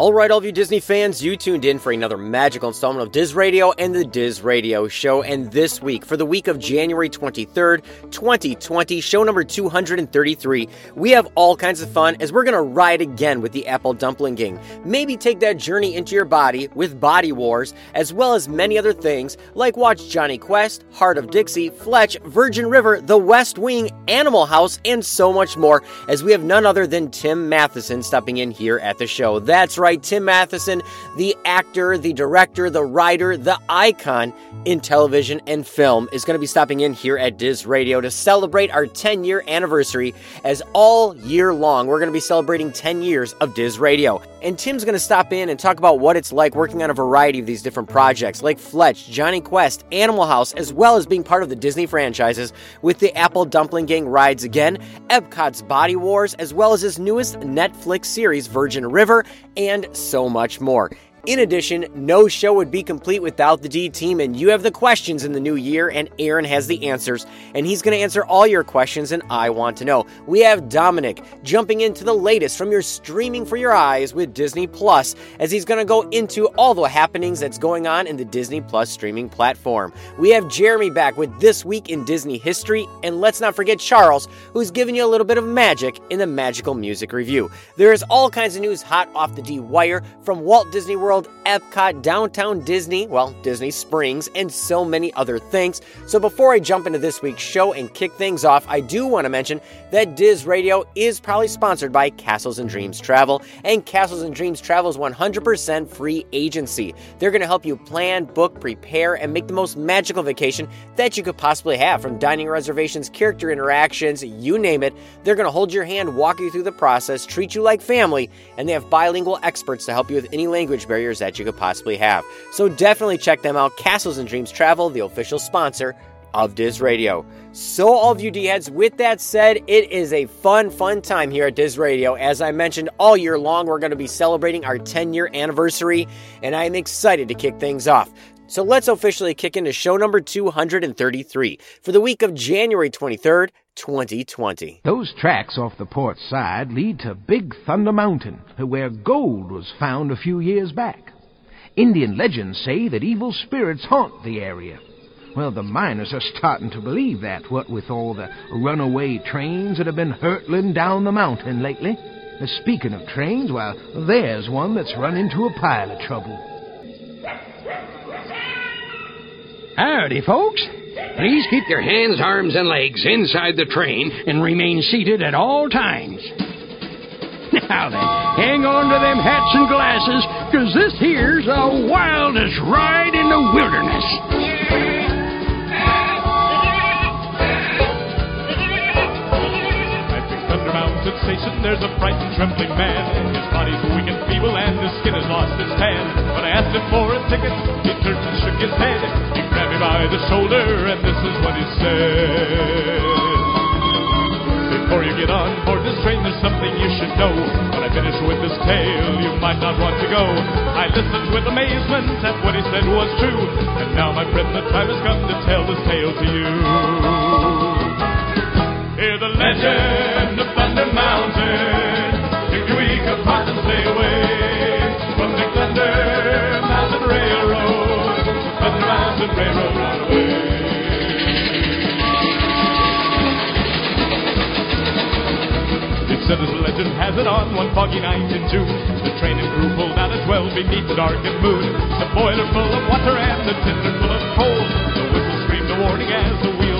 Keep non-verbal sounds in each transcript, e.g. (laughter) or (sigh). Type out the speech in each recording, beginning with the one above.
All right, all of you Disney fans, you tuned in for another magical installment of Diz Radio and the Diz Radio Show. And this week, for the week of January 23rd, 2020, show number 233, we have all kinds of fun as we're going to ride again with the Apple Dumpling Gang. Maybe take that journey into your body with Body Wars, as well as many other things like watch Jonny Quest, Hart of Dixie, Fletch, Virgin River, The West Wing, Animal House, and so much more, as we have none other than Tim Matheson stepping in here at the show. That's right right, Tim Matheson, the actor, the director, the writer, the icon in television and film, is going to be stopping in here at Diz Radio to celebrate our 10 year anniversary. As all year long, we're going to be celebrating 10 years of Diz Radio. And Tim's going to stop in and talk about what it's like working on a variety of these different projects, like Fletch, Jonny Quest, Animal House, as well as being part of the Disney franchises with the Apple Dumpling Gang Rides Again, Epcot's Body Wars, as well as his newest Netflix series, Virgin River, and so much more. In addition, no show would be complete without the D team, and you have the questions in the new year, and Aaron has the answers, and he's going to answer all your questions, and I want to know. We have Dominic jumping into the latest from your streaming for your eyes with Disney Plus, as he's going to go into all the happenings that's going on in the Disney Plus streaming platform. We have Jeremy back with This Week in Disney History, and let's not forget Charles, who's giving you a little bit of magic in the Magical Music Review. There is all kinds of news hot off the D wire from Walt Disney World. World, Epcot, Downtown Disney, well, Disney Springs, and so many other things. So before I jump into this week's show and kick things off, I do want to mention that Diz Radio is probably sponsored by Castles and Dreams Travel, and Castles and Dreams Travel is 100% free agency. They're going to help you plan, book, prepare, and make the most magical vacation that you could possibly have from dining reservations, character interactions, you name it. They're going to hold your hand, walk you through the process, treat you like family, and they have bilingual experts to help you with any language barrier barriers that you could possibly have. So definitely check them out. Castles and Dreams Travel, the official sponsor of Diz Radio. So, all of you D heads, with that said, it is a fun, fun time here at Diz Radio. As I mentioned, all year long, we're going to be celebrating our 10 year anniversary, and I'm excited to kick things off. So, let's officially kick into show number 233 for the week of January 23rd, 2020. Those tracks off the port side lead to Big Thunder Mountain, where gold was found a few years back. Indian legends say that evil spirits haunt the area. Well, the miners are starting to believe that, what with all the runaway trains that have been hurtling down the mountain lately. Speaking of trains, well, there's one that's run into a pile of trouble. Howdy, folks. Please keep your hands, arms, and legs inside the train and remain seated at all times. Now then, hang on to them hats and glasses, because this here's the wildest ride in the wilderness. There's a frightened, trembling man. His body's weak and feeble, and his skin has lost its tan. When I asked him for a ticket, he turned and shook his head. He grabbed me by the shoulder, and this is what he said. Before you get on board this train, there's something you should know. When I finish with this tale, you might not want to go. I listened with amazement at what he said was true. And now, my friend, the time has come to tell this tale to you. Hear the legend from the legend has it on one foggy night in June, the train and crew pulled out at 12 beneath the darkened moon. The boiler full of water and the tinder full of coal. The whistle screamed a warning as the wheels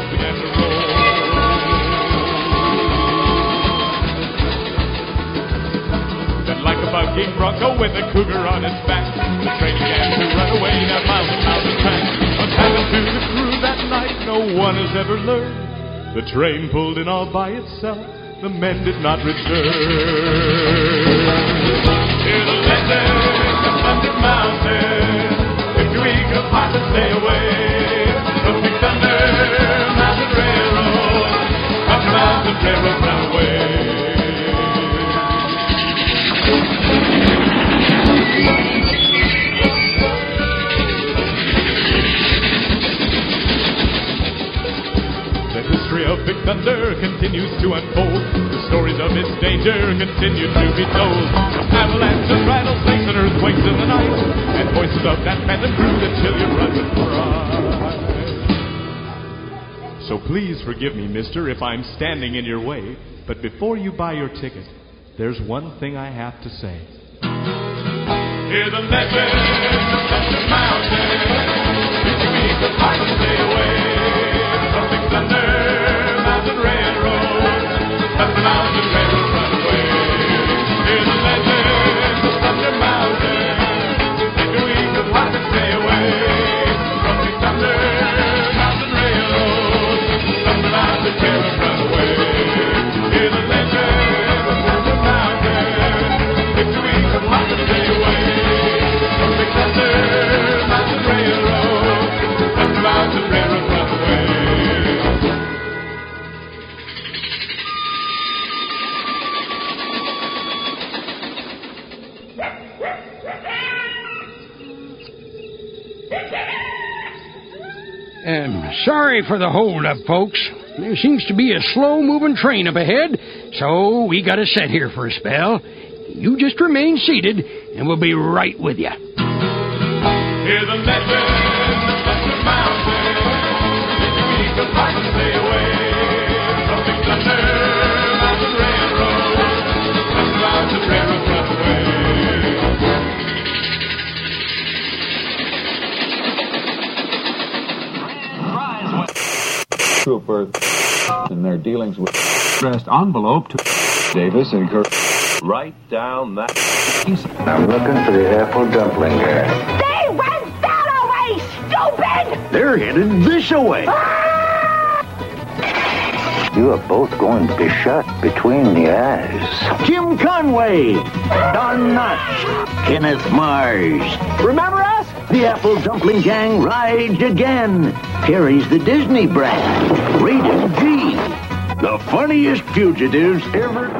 bucking bronco with a cougar on its back, the train began to run away down mountain, mountain track. What happened to the crew that night, no one has ever learned. The train pulled in all by itself. The men did not return. Hear the legend of Thunder Mountain. If you eat a pot and stay away from Big Thunder Mountain Railroad, Thunder Mountain Railroad run Big Thunder continues to unfold. The stories of its danger continue to be told. Avalanches, rattlesnakes, and earthquakes in the night, and voices of that phantom crew that chill your run with pride. So please forgive me, mister, if I'm standing in your way. But before you buy your ticket, there's one thing I have to say. Hear the legend of Thunder Mountain. If you meet the pirate, stay away from Big Thunder Mountain you meet the pirate, stay away sorry for the hold-up, folks. There seems to be a slow-moving train up ahead, so we got to sit here for a spell. You just remain seated, and we'll be right with you. Hear the legend of Thunder Mountain. Trooper in their dealings with addressed envelope to Davis and Kirk. Right down that. I'm looking for the apple dumpling guy. They went that away, stupid! They're headed this way. Ah! You are both going to be shot between the eyes. Tim Conway, Don Knotts, Kenneth Mars. Remember us? The Apple Dumpling Gang rides again. Carries the Disney brand. Rated G. The funniest fugitives ever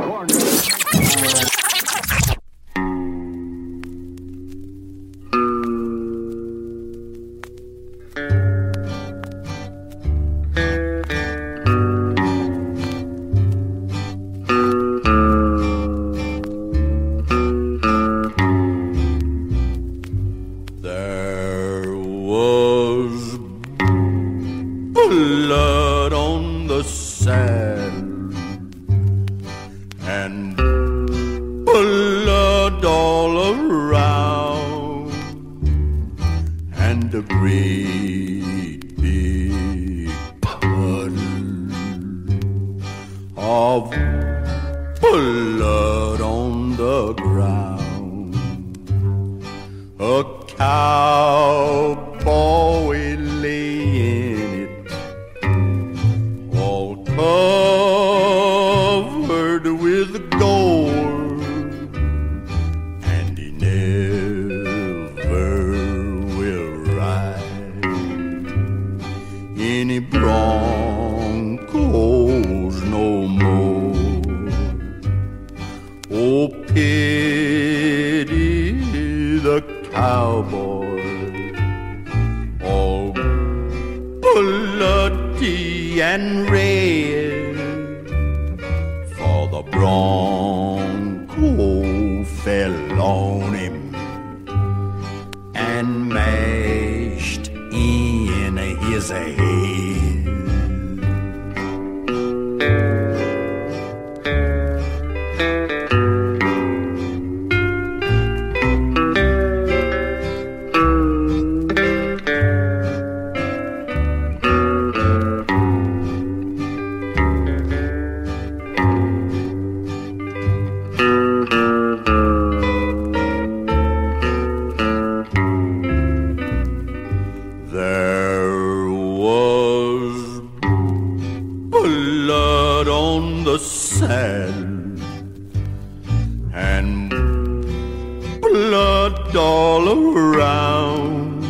around.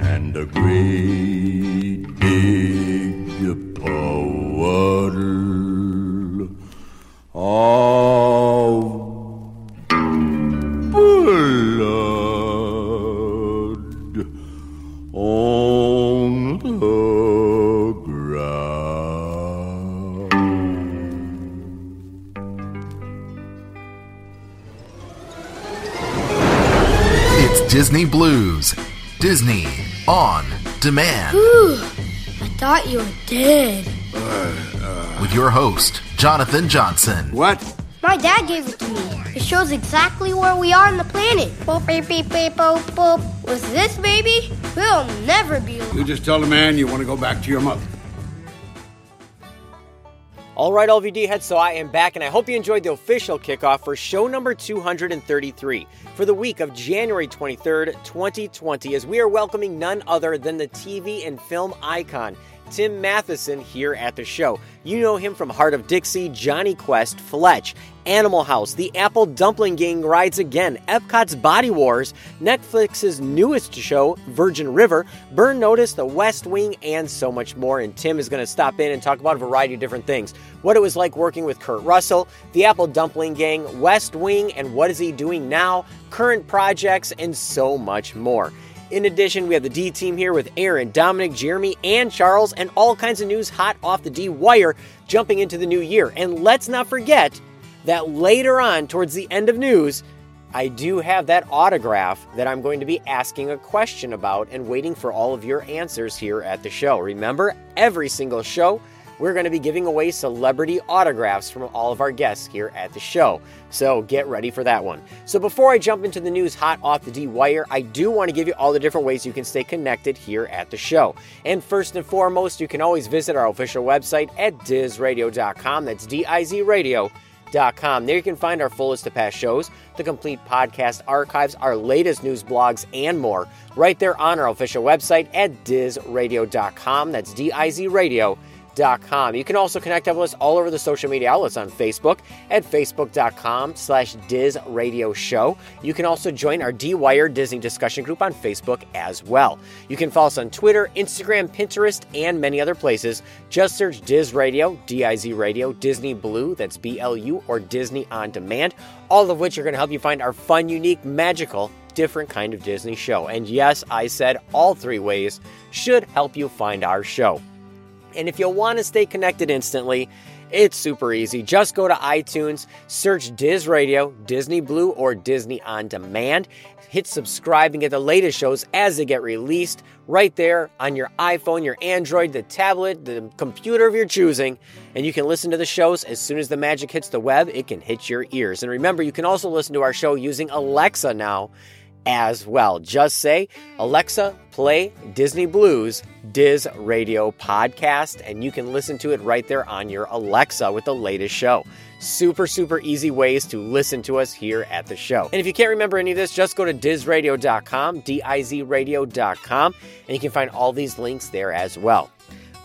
And a great Disney on demand. Whew, I thought you were dead. With your host, Jonathan Johnson. What? My dad gave it to me. It shows exactly where we are on the planet. Boop, beep, beep, beep, boop, boop. With this baby, we'll never be alone. You just tell the man you want to go back to your mother. All right, LVD heads, so I am back, and I hope you enjoyed the official kickoff for show number 233 for the week of January 23rd, 2020, as we are welcoming none other than the TV and film icon, Tim Matheson, here at the show. You know him from Hart of Dixie, Jonny Quest, Fletch, Animal House, The Apple Dumpling Gang Rides Again, Epcot's Body Wars, Netflix's newest show, Virgin River, Burn Notice, The West Wing, and so much more. And Tim is going to stop in and talk about a variety of different things. What it was like working with Kurt Russell, The Apple Dumpling Gang, West Wing, and what is he doing now, current projects, and so much more. In addition, we have the D team here with Aaron, Dominic, Jeremy, and Charles, and all kinds of news hot off the D wire jumping into the new year. And let's not forget that later on, towards the end of news, I do have that autograph that I'm going to be asking a question about and waiting for all of your answers here at the show. Remember, every single show, we're going to be giving away celebrity autographs from all of our guests here at the show. So get ready for that one. So before I jump into the news hot off the D wire, I do want to give you all the different ways you can stay connected here at the show. And first and foremost, you can always visit our official website at dizradio.com. That's D I Z radio. There you can find our full list of past shows, the complete podcast archives, our latest news blogs, and more right there on our official website at dizradio.com. That's D I Z radio. You can also connect up with us all over the social media outlets on Facebook at facebook.com slash Diz Radio Show. You can also join our D-Wire Disney discussion group on Facebook as well. You can follow us on Twitter, Instagram, Pinterest, and many other places. Just search Diz Radio, D-I-Z Radio, Disney Blu, that's B-L-U, or Disney On Demand, all of which are going to help you find our fun, unique, magical, different kind of Disney show. And yes, I said all three ways should help you find our show. And if you want to stay connected instantly, it's super easy. Just go to iTunes, search Diz Radio, Disney Blu, or Disney On Demand. Hit subscribe and get the latest shows as they get released right there on your iPhone, your Android, the tablet, the computer of your choosing. And you can listen to the shows as soon as the magic hits the web, it can hit your ears. And remember, you can also listen to our show using Alexa now as well. Just say, Alexa, play Disney Blu's Diz Radio podcast, and you can listen to it right there on your Alexa with the latest show. Super, super easy ways to listen to us here at the show. And if you can't remember any of this, just go to dizradio.com, D I Z radio.com, and you can find all these links there as well.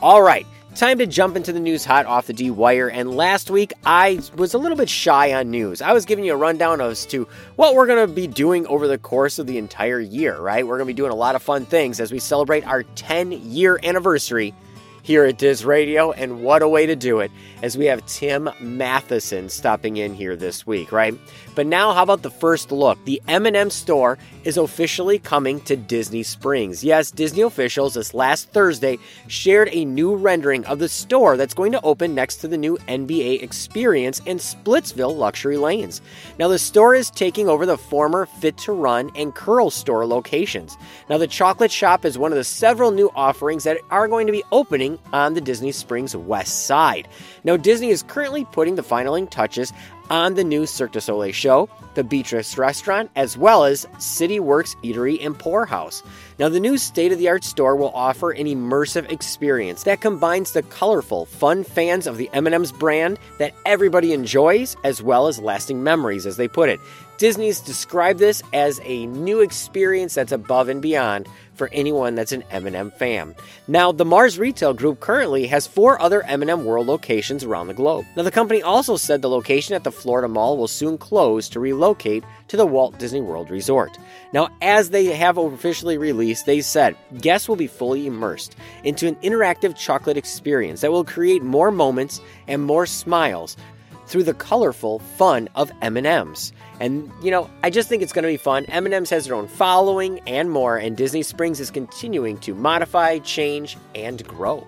All right. Time to jump into the news hot off the D wire. And last week, I was a little bit shy on news. I was giving you a rundown as to what we're going to be doing over the course of the entire year, right? We're going to be doing a lot of fun things as we celebrate our 10 year anniversary here at Diz Radio, and what a way to do it as we have Tim Matheson stopping in here this week, right? But now, how about the first look? The M&M store is officially coming to Disney Springs. Yes, Disney officials this last Thursday shared a new rendering of the store that's going to open next to the new NBA Experience in Splitsville Luxury Lanes. Now, the store is taking over the former Fit to Run and Curl store locations. Now, the chocolate shop is one of the several new offerings that are going to be opening on the Disney Springs west side. Now, Disney is currently putting the finaling touches on the new Cirque du Soleil show, the Beatrice restaurant, as well as City Works Eatery and Pour House. Now, the new state of the art store will offer an immersive experience that combines the colorful, fun fans of the M&M's brand that everybody enjoys, as well as lasting memories, as they put it. Disney's described this as a new experience that's above and beyond for anyone that's an M&M fan. Now, the Mars Retail Group currently has four other M&M World locations around the globe. Now, the company also said the location at the Florida Mall will soon close to relocate to the Walt Disney World Resort. Now, as they have officially released, they said guests will be fully immersed into an interactive chocolate experience that will create more moments and more smiles through the colorful fun of M&Ms. And you know, I just think it's going to be fun. M&Ms has their own following and more, and Disney Springs is continuing to modify, change, and grow.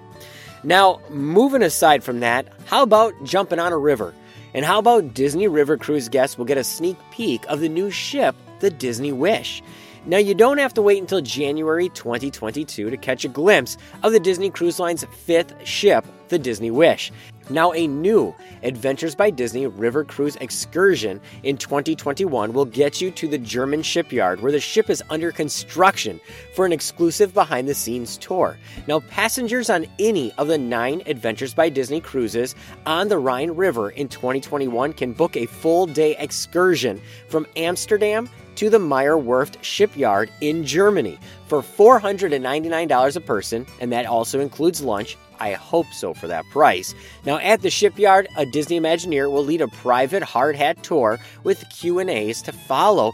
Now, moving aside from that, how about jumping on a river? And how about Disney River Cruise guests will get a sneak peek of the new ship, the Disney Wish? Now, you don't have to wait until January 2022 to catch a glimpse of the Disney Cruise Line's fifth ship, the Disney Wish. Now, a new Adventures by Disney River Cruise excursion in 2021 will get you to the German shipyard where the ship is under construction for an exclusive behind the scenes tour. Now, passengers on any of the nine Adventures by Disney cruises on the Rhine River in 2021 can book a full day excursion from Amsterdam to the Meyer Werft shipyard in Germany for $499 a person, and that also includes lunch I hope so for that price. Now at the shipyard, a Disney Imagineer will lead a private hard hat tour with Q&As to follow,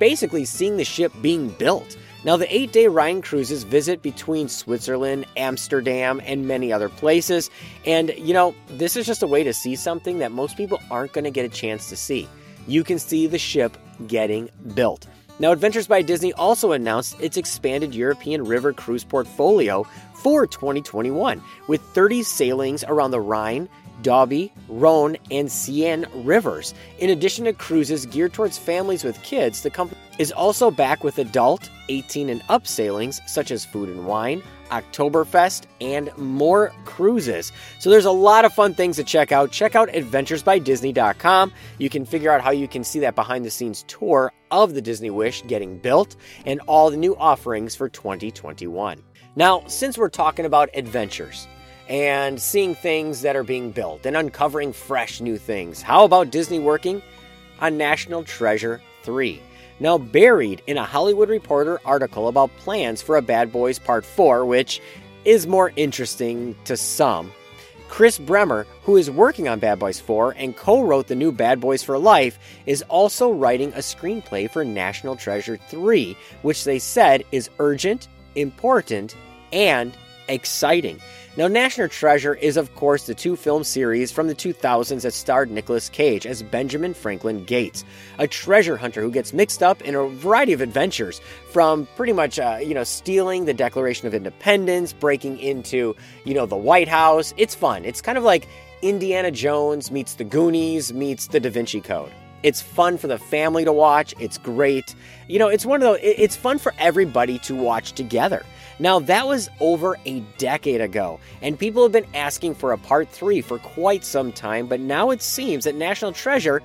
basically seeing the ship being built. Now, the eight day Rhine cruises visit between Switzerland, Amsterdam, and many other places. And, you know, this is just a way to see something that most people aren't going to get a chance to see. You can see the ship getting built. Now, Adventures by Disney also announced its expanded European river cruise portfolio for 2021, with 30 sailings around the Rhine, Dobby, Rhone, and Seine rivers. In addition to cruises geared towards families with kids, the company is also back with adult, 18 and up sailings such as Food and Wine, Oktoberfest, and more cruises. So there's a lot of fun things to check out. Check out adventuresbydisney.com. You can figure out how you can see that behind the scenes tour of the Disney Wish getting built and all the new offerings for 2021. Now, since we're talking about adventures, and seeing things that are being built and uncovering fresh new things. How about Disney working on National Treasure 3? Now, buried in a Hollywood Reporter article about plans for a Bad Boys Part 4, which is more interesting to some, Chris Bremner, who is working on Bad Boys 4 and co wrote the new Bad Boys for Life, is also writing a screenplay for National Treasure 3, which they said is urgent, important, and exciting. Now, National Treasure is, of course, the two film series from the 2000s that starred Nicolas Cage as Benjamin Franklin Gates, a treasure hunter who gets mixed up in a variety of adventures, from pretty much, uh, you know, stealing the Declaration of Independence, breaking into, you know, the White House. It's fun. It's kind of like Indiana Jones meets the Goonies meets the Da Vinci Code. It's fun for the family to watch. It's great. You know, it's one of those, it's fun for everybody to watch together. Now, that was over a decade ago, and people have been asking for a part three for quite some time, but now it seems that National Treasure.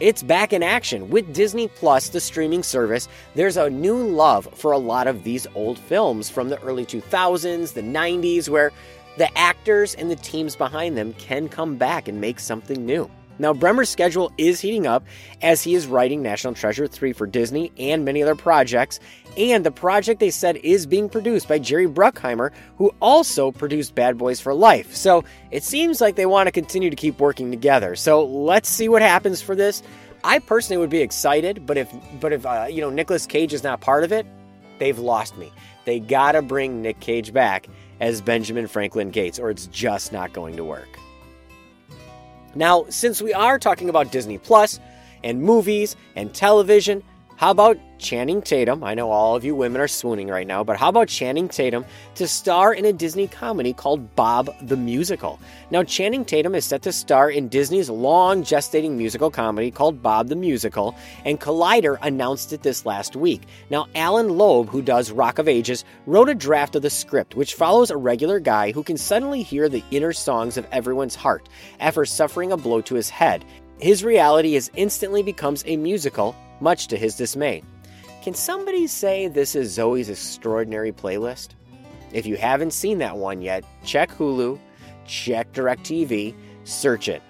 It's back in action with Disney Plus, the streaming service. There's a new love for a lot of these old films from the early 2000s, the 90s, where the actors and the teams behind them can come back and make something new. Now, Bremner's schedule is heating up as he is writing National Treasure 3 for Disney and many other projects. And the project they said is being produced by Jerry Bruckheimer, who also produced Bad Boys for Life. So it seems like they want to continue to keep working together. So let's see what happens for this. I personally would be excited, but if but if uh, you know Nicolas Cage is not part of it, they've lost me. They gotta bring Nick Cage back as Benjamin Franklin Gates, or it's just not going to work. Now, since we are talking about Disney Plus and movies and television, how about Channing Tatum? I know all of you women are swooning right now, but how about Channing Tatum to star in a Disney comedy called Bob the Musical? Now, Channing Tatum is set to star in Disney's long gestating musical comedy called Bob the Musical, and Collider announced it this last week. Now, Alan Loeb, who does Rock of Ages, wrote a draft of the script, which follows a regular guy who can suddenly hear the inner songs of everyone's heart after suffering a blow to his head. His reality is instantly becomes a musical much to his dismay. Can somebody say this is Zoey's extraordinary playlist? If you haven't seen that one yet, check Hulu, check DirecTV, search it.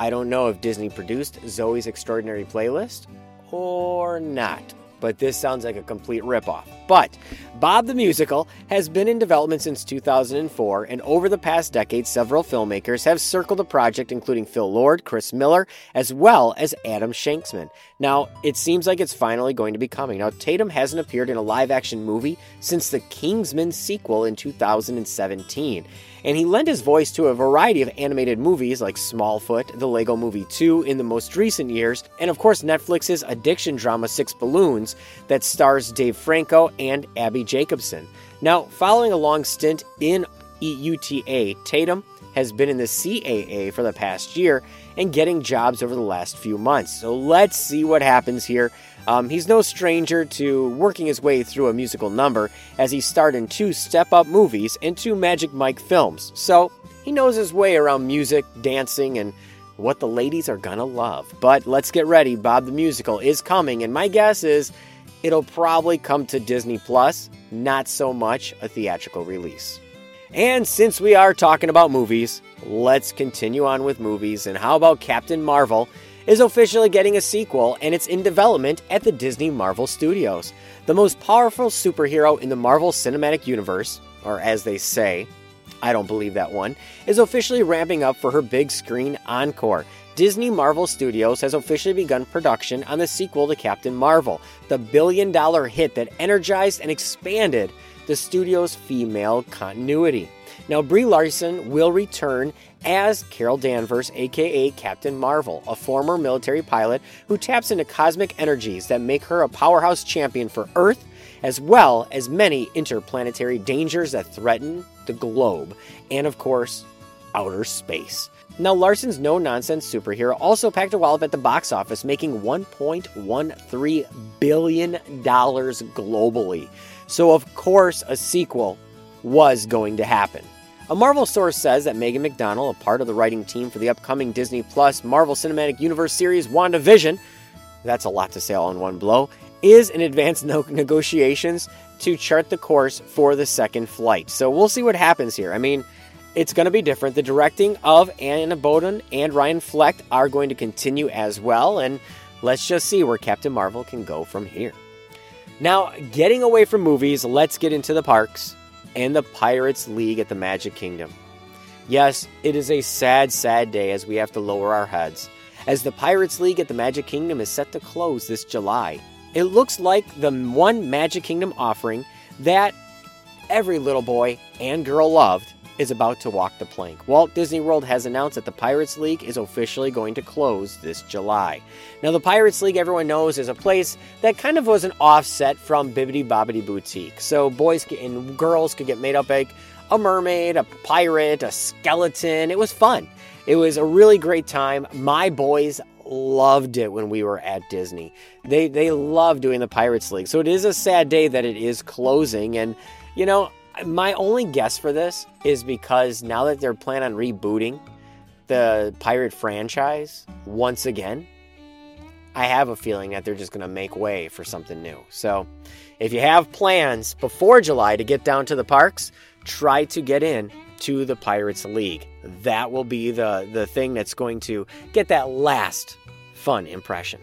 I don't know if Disney produced Zoey's extraordinary playlist or not, but this sounds like a complete ripoff. But Bob the Musical has been in development since 2004, and over the past decade, several filmmakers have circled the project, including Phil Lord, Chris Miller, as well as Adam Shankman. Now, it seems like it's finally going to be coming. Now, Tatum hasn't appeared in a live action movie since the Kingsman sequel in 2017 and he lent his voice to a variety of animated movies like Smallfoot, The Lego Movie 2 in the most recent years, and of course Netflix's addiction drama Six Balloons that stars Dave Franco and Abbi Jacobson. Now, following a long stint in EUTA, Tatum has been in the CAA for the past year and getting jobs over the last few months. So let's see what happens here. Um, he's no stranger to working his way through a musical number as he starred in two Step Up movies and two Magic Mike films. So he knows his way around music, dancing, and what the ladies are gonna love. But let's get ready. Bob the Musical is coming, and my guess is it'll probably come to Disney Plus, not so much a theatrical release. And since we are talking about movies, let's continue on with movies. And how about Captain Marvel is officially getting a sequel and it's in development at the Disney Marvel Studios. The most powerful superhero in the Marvel Cinematic Universe, or as they say, I don't believe that one, is officially ramping up for her big screen encore. Disney Marvel Studios has officially begun production on the sequel to Captain Marvel, the billion dollar hit that energized and expanded the studio's female continuity. Now, Brie Larson will return as Carol Danvers, aka Captain Marvel, a former military pilot who taps into cosmic energies that make her a powerhouse champion for Earth, as well as many interplanetary dangers that threaten the globe, and of course, outer space. Now, Larson's no nonsense superhero also packed a wallop at the box office, making $1.13 billion globally. So, of course, a sequel was going to happen. A Marvel source says that Megan McDonnell, a part of the writing team for the upcoming Disney Plus Marvel Cinematic Universe series WandaVision, that's a lot to say all in one blow, is in advanced (laughs) negotiations to chart the course for the second flight. So we'll see what happens here. I mean, it's going to be different. The directing of Anna Boden and Ryan Fleck are going to continue as well, and let's just see where Captain Marvel can go from here. Now, getting away from movies, let's get into the parks and the Pirates League at the Magic Kingdom. Yes, it is a sad, sad day as we have to lower our heads, as the Pirates League at the Magic Kingdom is set to close this July. It looks like the one Magic Kingdom offering that every little boy and girl loved is about to walk the plank. Walt Disney World has announced that the Pirates League is officially going to close this July. Now, the Pirates League, everyone knows, is a place that kind of was an offset from Bibbidi Bobbidi Boutique. So, boys and girls could get made up like a mermaid, a pirate, a skeleton. It was fun. It was a really great time. My boys loved it when we were at Disney. They they love doing the Pirates League. So it is a sad day that it is closing and you know, my only guess for this is because now that they're planning on rebooting the pirate franchise once again, I have a feeling that they're just going to make way for something new. So, if you have plans before July to get down to the parks, try to get in to the Pirates League. That will be the the thing that's going to get that last fun impression.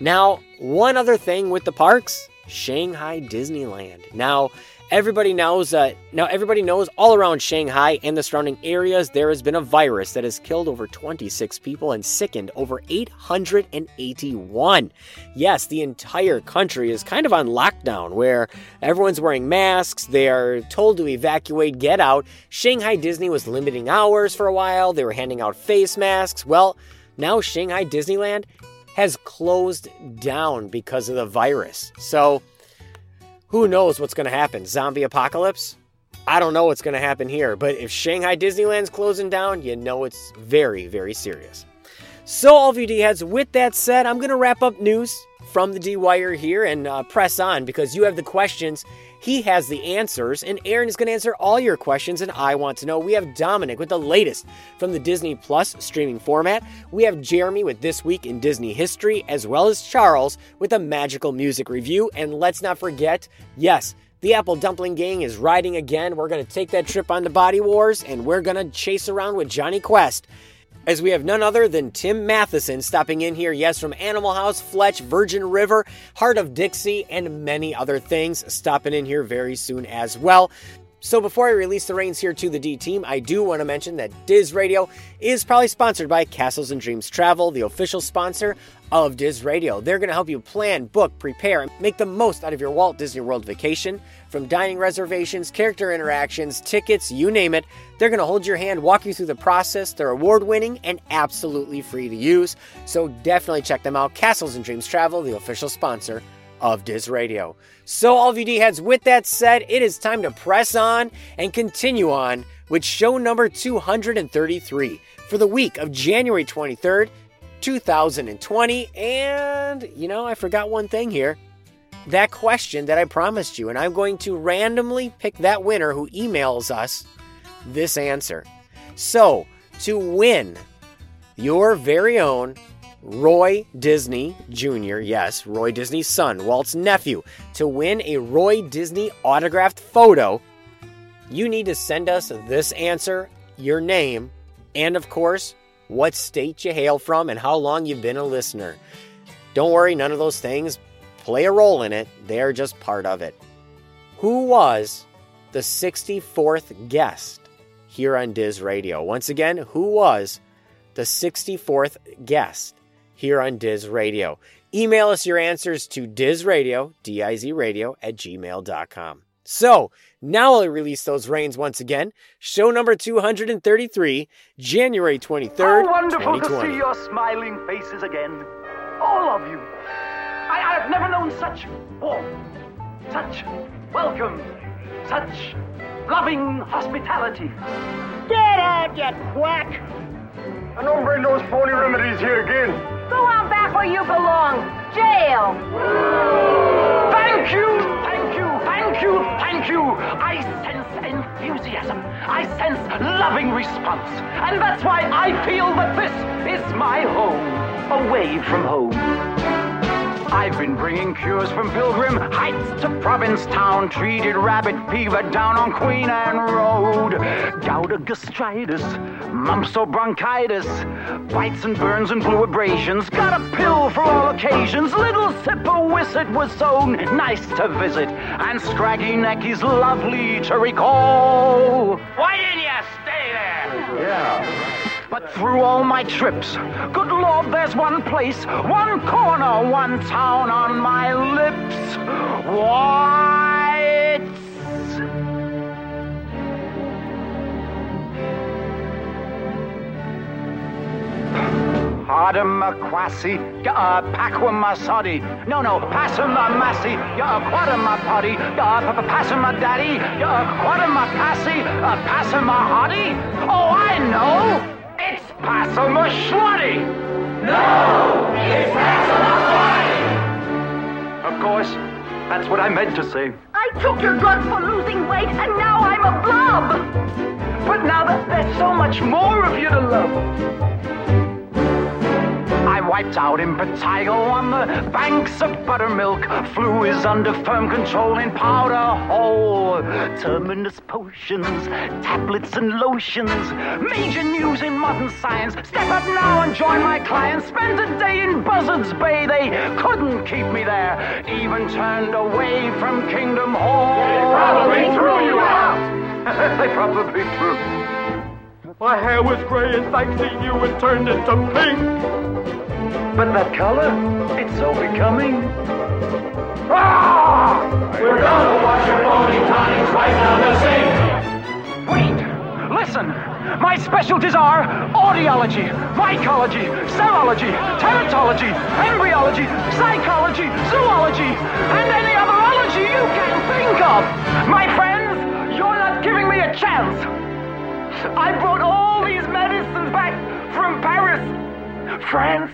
Now, one other thing with the parks, Shanghai Disneyland. Now, Everybody knows that now everybody knows all around Shanghai and the surrounding areas there has been a virus that has killed over 26 people and sickened over 881. Yes, the entire country is kind of on lockdown where everyone's wearing masks, they are told to evacuate, get out. Shanghai Disney was limiting hours for a while, they were handing out face masks. Well, now Shanghai Disneyland has closed down because of the virus. So, who knows what's going to happen? Zombie apocalypse? I don't know what's going to happen here, but if Shanghai Disneyland's closing down, you know it's very, very serious. So, all of you D heads, with that said, I'm going to wrap up news from the D Wire here and uh, press on because you have the questions he has the answers, and Aaron is going to answer all your questions, and I want to know. We have Dominic with the latest from the Disney Plus streaming format. We have Jeremy with This Week in Disney History, as well as Charles with a magical music review. And let's not forget, yes, the Apple Dumpling Gang is riding again. We're going to take that trip on the Body Wars, and we're going to chase around with Jonny Quest. As we have none other than Tim Matheson stopping in here, yes, from Animal House, Fletch, Virgin River, Hart of Dixie, and many other things, stopping in here very soon as well. So before I release the reins here to the D team, I do want to mention that Diz Radio is probably sponsored by Castles and Dreams Travel, the official sponsor of Diz Radio. They're going to help you plan, book, prepare, and make the most out of your Walt Disney World vacation. From dining reservations, character interactions, tickets, you name it, they're going to hold your hand, walk you through the process. They're award winning and absolutely free to use. So definitely check them out. Castles and Dreams Travel, the official sponsor of Diz Radio. So, all of you D heads, with that said, it is time to press on and continue on with show number 233 for the week of January 23rd, 2020. And, you know, I forgot one thing here that question that I promised you, and I'm going to randomly pick that winner who emails us this answer. So, to win your very own Roy Disney Jr., yes, Roy Disney's son, Walt's nephew, to win a Roy Disney autographed photo, you need to send us this answer, your name, and of course, what state you hail from and how long you've been a listener. Don't worry, none of those things play a role in it, they're just part of it. Who was the 64th guest here on Diz Radio? Once again, who was the 64th guest? Here on Diz Radio. Email us your answers to dizradio, D-I-Z radio, at gmail.com. So, now I'll release those reins once again. Show number 233, January 23rd, How wonderful 2020. to see your smiling faces again. All of you. I, I've never known such warmth, such welcome, such loving hospitality. Get out, you quack! And don't bring those phony remedies here again. Go on back where you belong. Jail. Thank you, thank you, thank you, thank you. I sense enthusiasm. I sense loving response. And that's why I feel that this is my home, away from home. I've been bringing cures from Pilgrim Heights to Provincetown, treated rabbit fever down on Queen Anne Road, gout or gastritis, mumps or bronchitis, bites and burns and blue abrasions. Got a pill for all occasions. Little sip Sipper Wisset was so nice to visit, and Scraggy Neck is lovely to recall. Why didn't you stay there? Yeah. But through all my trips, good Lord, there's one place, one corner, one town on my lips. Why, Hardamaquassi, ya uh, Paquamasodi. No, no, Passamamassi, ya uh, Quadamapodi, ya uh, Passamadaddy, ya Quadamapassi, Passamahodi. Oh, I know! It's Passamashwadi! No! It's Passamahodi! Of course, that's what I meant to say. I took your drugs for losing weight, and now I'm a blob. But now that there's so much more of you to love. Wiped out in impetigo on the banks of buttermilk. Flu is under firm control in powder hole. Terminus potions, tablets and lotions. Major news in modern science. Step up now and join my clients. Spend a day in Buzzards Bay. They couldn't keep me there. Even turned away from Kingdom Hall. They probably threw you out. (laughs) they probably threw. My hair was gray, and thanks to you, it turned into pink. But that color, it's so becoming. Ah! We're gonna wash your phony tonics right now to sing. Wait, listen. My specialties are audiology, mycology, serology, teratology, embryology, psychology, zoology, and any other ology you can think of. My friends, you're not giving me a chance. I brought all these medicines back from Paris, France.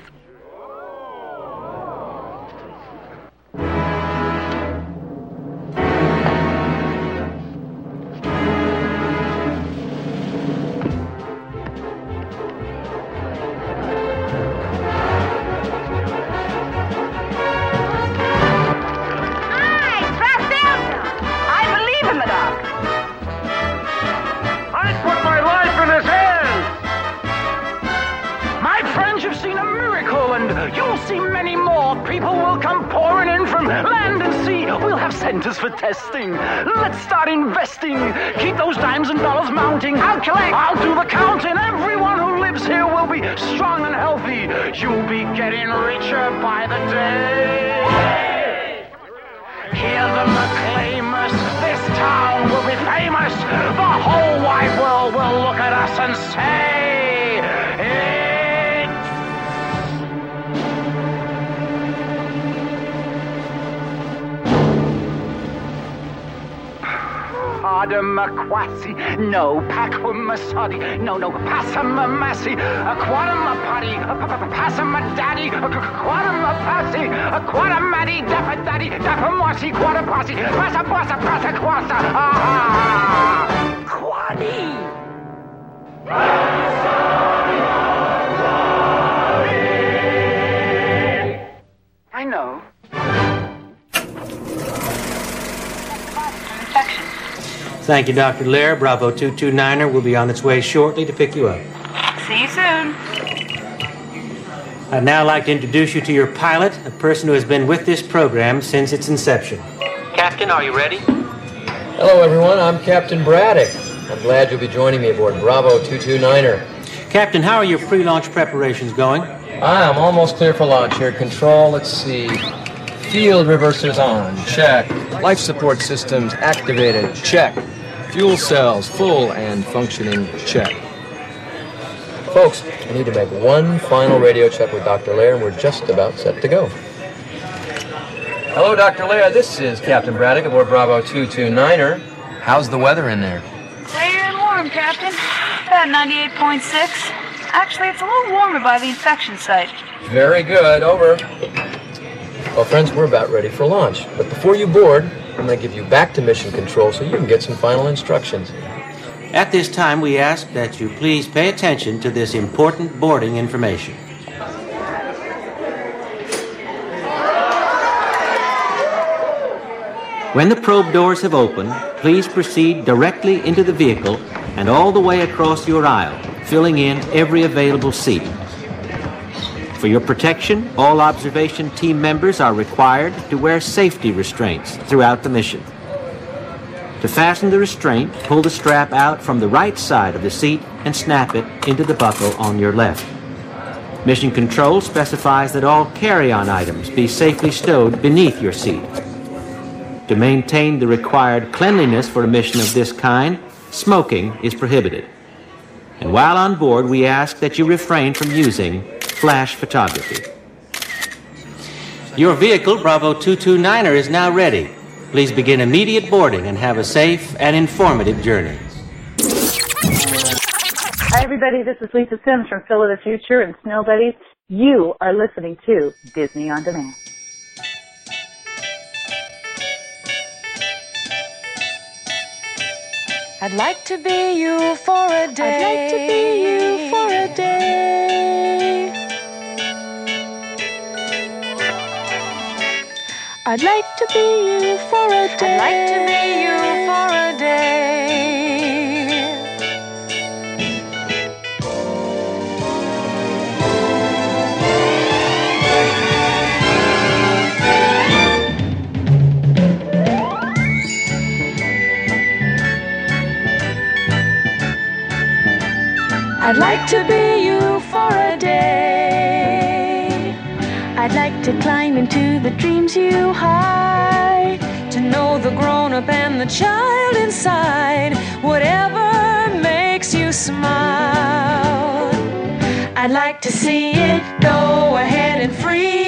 We'll have centers for testing. Let's start investing. Keep those dimes and dollars mounting. I'll collect. I'll do the counting. Everyone who lives here will be strong and healthy. You'll be getting richer by the day. Hear them acclaim us. This town will be famous. The whole wide world will look at us and say, Adamaquasi, no, Paquamasadi, no, no, Passamamasi, Aquatamapati, Passamadaddy, Aquatamapasi, Aquatamati, Daffadaddy, Daffamasi, Quatapasi, Passapassa, Passaquassa, ah, Quadi. Thank you, Dr. Lair. Bravo 229er will be on its way shortly to pick you up. See you soon. I'd now like to introduce you to your pilot, a person who has been with this program since its inception. Captain, are you ready? Hello, everyone. I'm Captain Braddock. I'm glad you'll be joining me aboard Bravo 229er. Captain, how are your pre-launch preparations going? I'm almost clear for launch here. Control, let's see. Field reversers on. Check. Life support systems activated. Check. Fuel cells full and functioning. Check. Folks, I need to make one final radio check with Dr. Lair, and we're just about set to go. Hello, Dr. Lair. This is Captain Braddock aboard Bravo 229er. How's the weather in there? Clear and warm, Captain. About 98.6. Actually, it's a little warmer by the infection site. Very good. Over. Well, friends, we're about ready for launch. But before you board, I'm going to give you back to mission control so you can get some final instructions. At this time, we ask that you please pay attention to this important boarding information. When the probe doors have opened, please proceed directly into the vehicle and all the way across your aisle, filling in every available seat. For your protection, all observation team members are required to wear safety restraints throughout the mission. To fasten the restraint, pull the strap out from the right side of the seat and snap it into the buckle on your left. Mission Control specifies that all carry-on items be safely stowed beneath your seat. To maintain the required cleanliness for a mission of this kind, smoking is prohibited. And while on board, we ask that you refrain from using flash photography. Your vehicle, Bravo 229er, is now ready. Please begin immediate boarding and have a safe and informative journey. Hi, everybody. This is Lisa Simms from Phil of the Future and Snow Buddies. You are listening to Disney on Demand. I'd like to be you for a day. I'd like to be you for a day. I'd like to be you for a day. I'd like to be you for a day. I'd like to be you for a day. To climb into the dreams you hide. To know the grown up and the child inside. Whatever makes you smile. I'd like to see it. Go ahead and free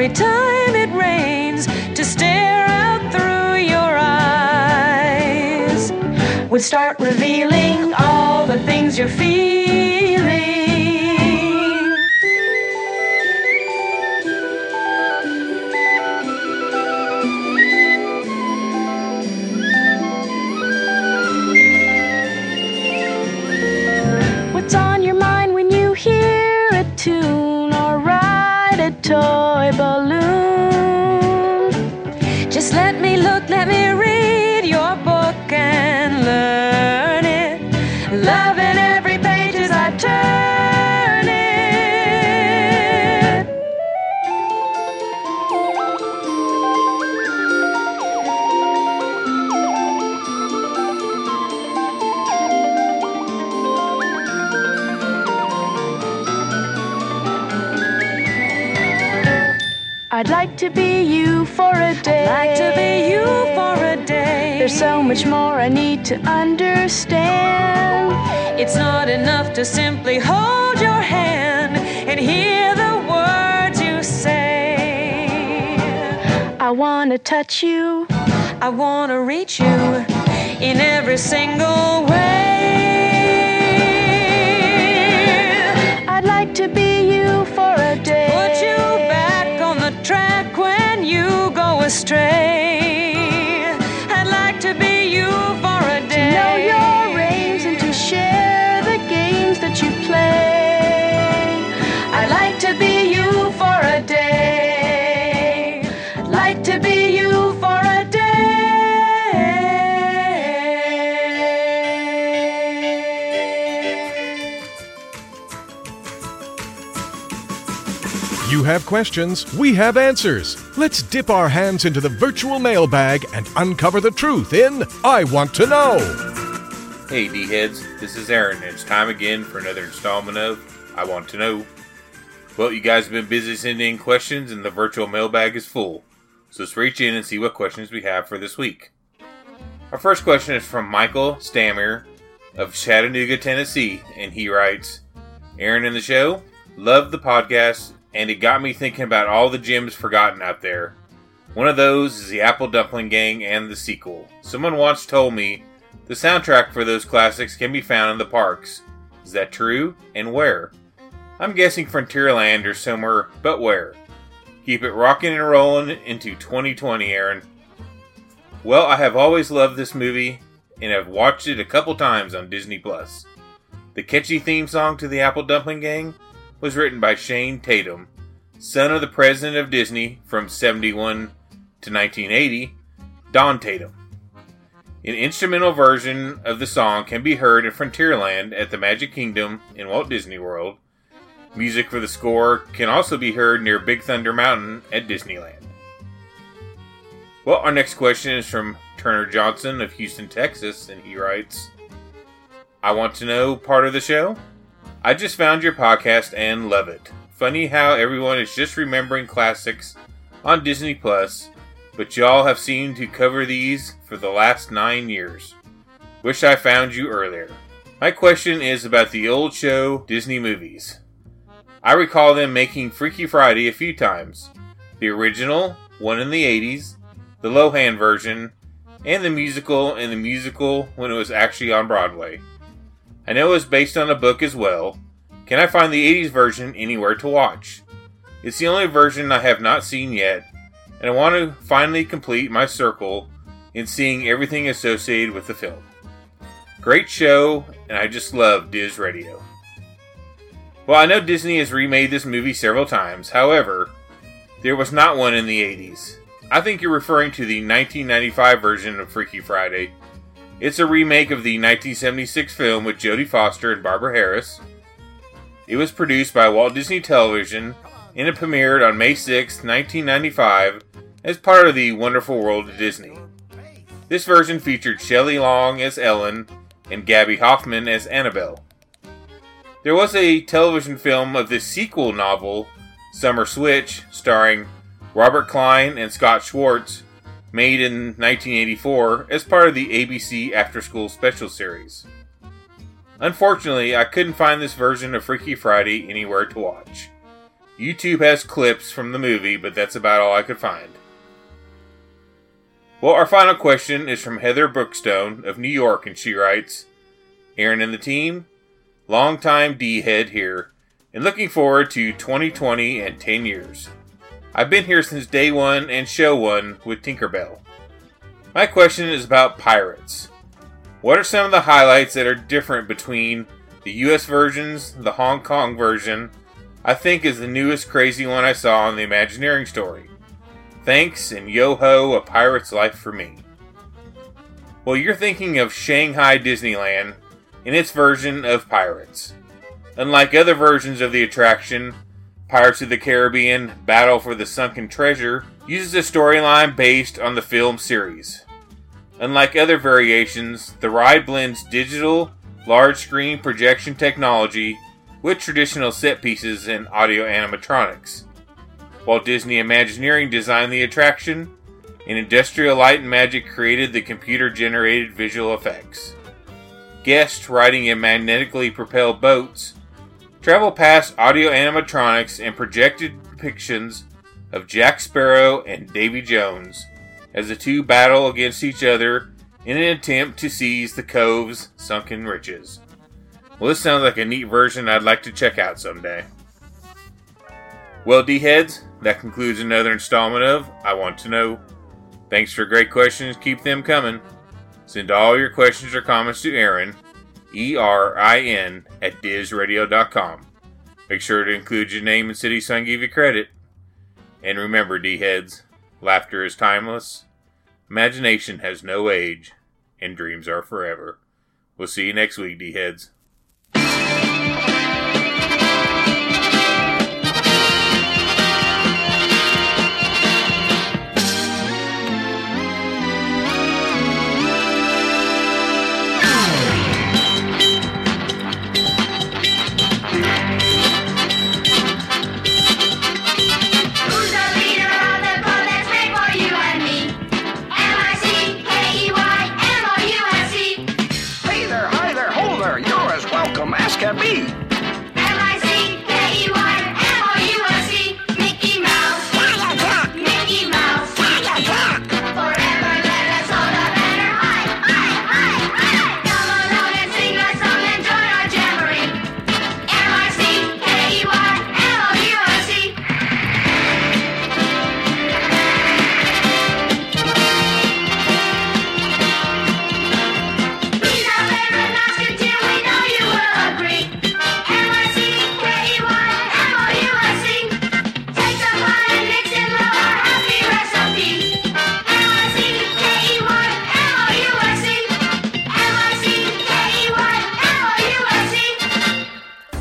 every time it rains to stare out through your eyes would start revealing all the things you're feeling. Like to be you for a day. There's so much more I need to understand. It's not enough to simply hold your hand and hear the words you say. I wanna touch you. I wanna reach you in every single way. Astray. Have questions, we have answers. Let's dip our hands into the virtual mailbag and uncover the truth in I Want to Know. Hey, D heads, this is Erin, and it's time again for another installment of I Want to Know. Well, you guys have been busy sending in questions, and the virtual mailbag is full. So let's reach in and see what questions we have for this week. Our first question is from Michael Stammer of Chattanooga, Tennessee, and he writes Erin in the show, loved the podcast, and it got me thinking about all the gems forgotten out there. One of those is the Apple Dumpling Gang and the sequel. Someone once told me the soundtrack for those classics can be found in the parks. Is that true? And where? I'm guessing Frontierland or somewhere, but where? Keep it rocking and rolling into 2020, Erin. Well, I have always loved this movie and have watched it a couple times on Disney Plus. The catchy theme song to the Apple Dumpling Gang was written by Shane Tatum, son of the president of Disney from 71 to 1980, Donn Tatum. An instrumental version of the song can be heard in Frontierland at the Magic Kingdom in Walt Disney World. Music for the score can also be heard near Big Thunder Mountain at Disneyland. Well, our next question is from Turner Johnson of Houston, Texas, and he writes I want to know part of the show. I just found your podcast and love it. Funny how everyone is just remembering classics on Disney Plus, but y'all have seemed to cover these for the last nine years. Wish I found you earlier. My question is about the old show Disney movies. I recall them making Freaky Friday a few times. The original, one in the 80s, the Lohan version, and the musical and the musical when it was actually on Broadway. I know it was based on a book as well. Can I find the 80s version anywhere to watch? It's the only version I have not seen yet, and I want to finally complete my circle in seeing everything associated with the film. Great show, and I just love Diz Radio. Well, I know Disney has remade this movie several times, however, there was not one in the 80s. I think you're referring to the 1995 version of Freaky Friday. It's a remake of the 1976 film with Jodie Foster and Barbara Harris. It was produced by Walt Disney Television and it premiered on May 6, 1995, as part of the Wonderful World of Disney. This version featured Shelley Long as Ellen and Gaby Hoffmann as Annabelle. There was a television film of this sequel novel, Summer Switch, starring Robert Klein and Scott Schwartz, made in 1984 as part of the ABC After School Special Series. Unfortunately, I couldn't find this version of Freaky Friday anywhere to watch. YouTube has clips from the movie, but that's about all I could find. Well, our final question is from Heather Brookstone of New York, and she writes Erin and the team, longtime D head here, and looking forward to 2020 and 10 years. I've been here since day one and show one with Tinkerbell. My question is about pirates. What are some of the highlights that are different between the US versions, the Hong Kong version, I think is the newest crazy one I saw on the Imagineering story. Thanks and yo ho, a pirate's life for me. Well, you're thinking of Shanghai Disneyland in its version of Pirates. Unlike other versions of the attraction, Pirates of the Caribbean Battle for the Sunken Treasure uses a storyline based on the film series. Unlike other variations, the ride blends digital, large screen projection technology with traditional set pieces and audio animatronics. While Disney Imagineering designed the attraction, and Industrial Light and Magic created the computer generated visual effects. Guests riding in magnetically propelled boats travel past audio animatronics and projected depictions of Jack Sparrow and Davy Jones as the two battle against each other in an attempt to seize the cove's sunken riches. Well, this sounds like a neat version I'd like to check out someday. Well, D heads, that concludes another installment of I Want to Know. Thanks for great questions. Keep them coming. Send all your questions or comments to Erin, E R I N, at DizRadio.com. Make sure to include your name and city so I can give you credit. And remember, D heads, laughter is timeless, imagination has no age, and dreams are forever. We'll see you next week, D heads.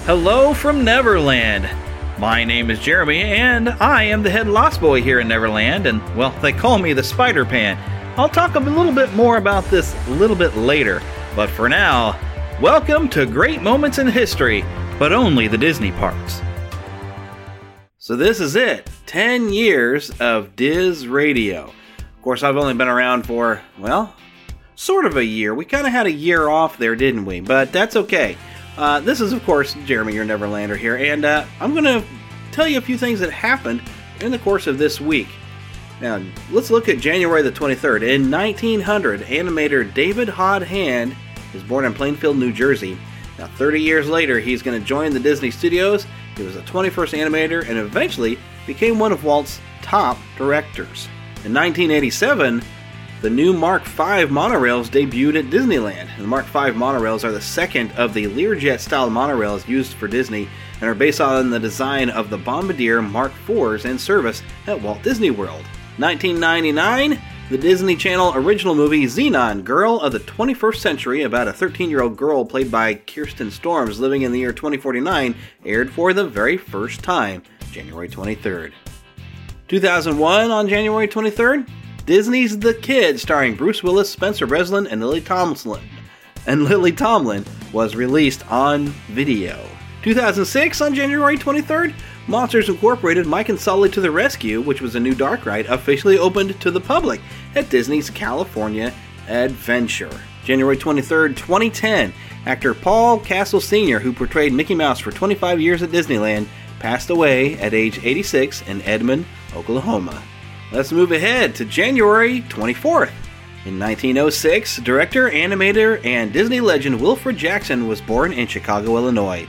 Hello from Neverland. My name is Jeremy, and I am the head lost boy here in Neverland, and well, they call me the Spider Pan. I'll talk a little bit more about this a little bit later, but for now, welcome to Great Moments in History, but only the Disney parks. So, this is it 10 years of Diz Radio. Of course, I've only been around for, well, sort of a year. We kind of had a year off there, didn't we? But that's okay. Uh, this is, of course, Jeremy, your Neverlander here, and uh, I'm going to tell you a few things that happened in the course of this week. Now, let's look at January the 23rd. In 1900, animator David Dodd Hand is born in Plainfield, New Jersey. Now, 30 years later, he's going to join the Disney Studios. He was the 21st animator and eventually became one of Walt's top directors. In 1987, the new Mark V monorails debuted at Disneyland. The Mark V monorails are the second of the Learjet style monorails used for Disney and are based on the design of the Bombardier Mark IVs in service at Walt Disney World. 1999, the Disney Channel original movie Zenon, Girl of the 21st Century, about a 13 year old girl played by Kirsten Storms living in the year 2049, aired for the very first time, January 23rd. 2001, on January 23rd, Disney's The Kid, starring Bruce Willis, Spencer Breslin, and Lily Tomlin, and Lily Tomlin, was released on video. 2006, on January 23rd, Monsters Incorporated Mike and Sully to the Rescue, which was a new dark ride, officially opened to the public at Disney's California Adventure. January 23rd, 2010, actor Paul Castle Sr., who portrayed Mickey Mouse for 25 years at Disneyland, passed away at age 86 in Edmond, Oklahoma. Let's move ahead to January 24th. In 1906, director, animator, and Disney legend Wilfred Jackson was born in Chicago, Illinois.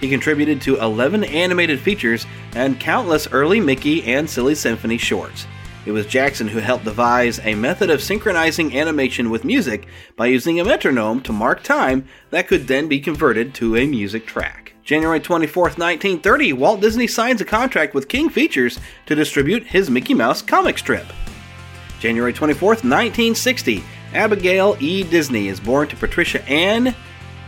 He contributed to 11 animated features and countless early Mickey and Silly Symphony shorts. It was Jackson who helped devise a method of synchronizing animation with music by using a metronome to mark time that could then be converted to a music track. January 24th, 1930, Walt Disney signs a contract with King Features to distribute his Mickey Mouse comic strip. January 24th, 1960, Abigail E. Disney is born to Patricia Ann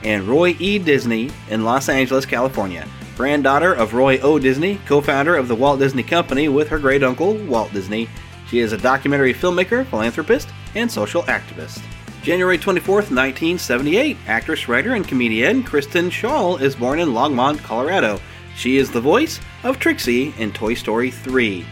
and Roy E. Disney in Los Angeles, California. Granddaughter of Roy O. Disney, co founder of the Walt Disney Company with her great uncle, Walt Disney. She is a documentary filmmaker, philanthropist, and social activist. January 24th, 1978, actress, writer, and comedian Kristen Schaal is born in Longmont, Colorado. She is the voice of Trixie in Toy Story 3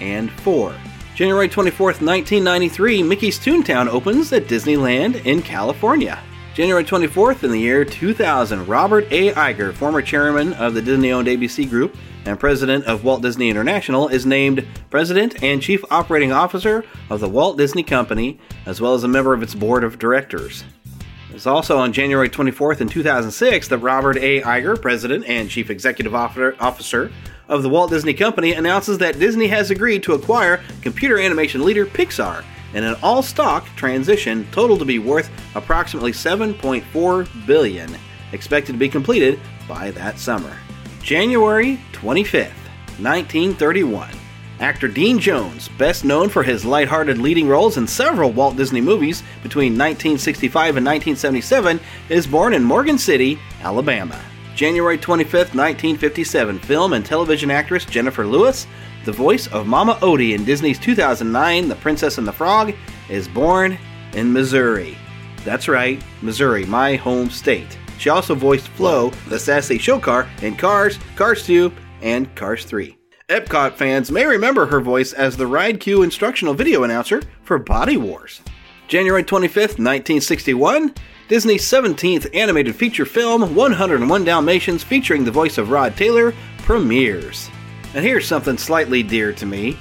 and 4. January 24th, 1993, Mickey's Toontown opens at Disneyland in California. January 24th, in the year 2000, Robert A. Iger, former chairman of the Disney owned ABC Group and president of Walt Disney International, is named president and chief operating officer of the Walt Disney Company, as well as a member of its board of directors. It's also on January 24th in 2006 that Robert A. Iger, president and chief executive officer of the Walt Disney Company, announces that Disney has agreed to acquire computer animation leader Pixar in an all-stock transition total to be worth approximately 7.4 billion, expected to be completed by that summer. January 25th, 1931. Actor Dean Jones, best known for his lighthearted leading roles in several Walt Disney movies between 1965 and 1977, is born in Morgan City, Alabama. January 25th, 1957, film and television actress Jennifer Lewis, the voice of Mama Odie in Disney's 2009 The Princess and the Frog, is born in Missouri. That's right, Missouri, my home state. She also voiced Flo, the sassy show car, in Cars, Cars 2, and Cars 3. Epcot fans may remember her voice as the Ride Q instructional video announcer for Body Wars. January 25th, 1961, Disney's 17th animated feature film, 101 Dalmatians, featuring the voice of Rod Taylor, premieres. And here's something slightly dear to me.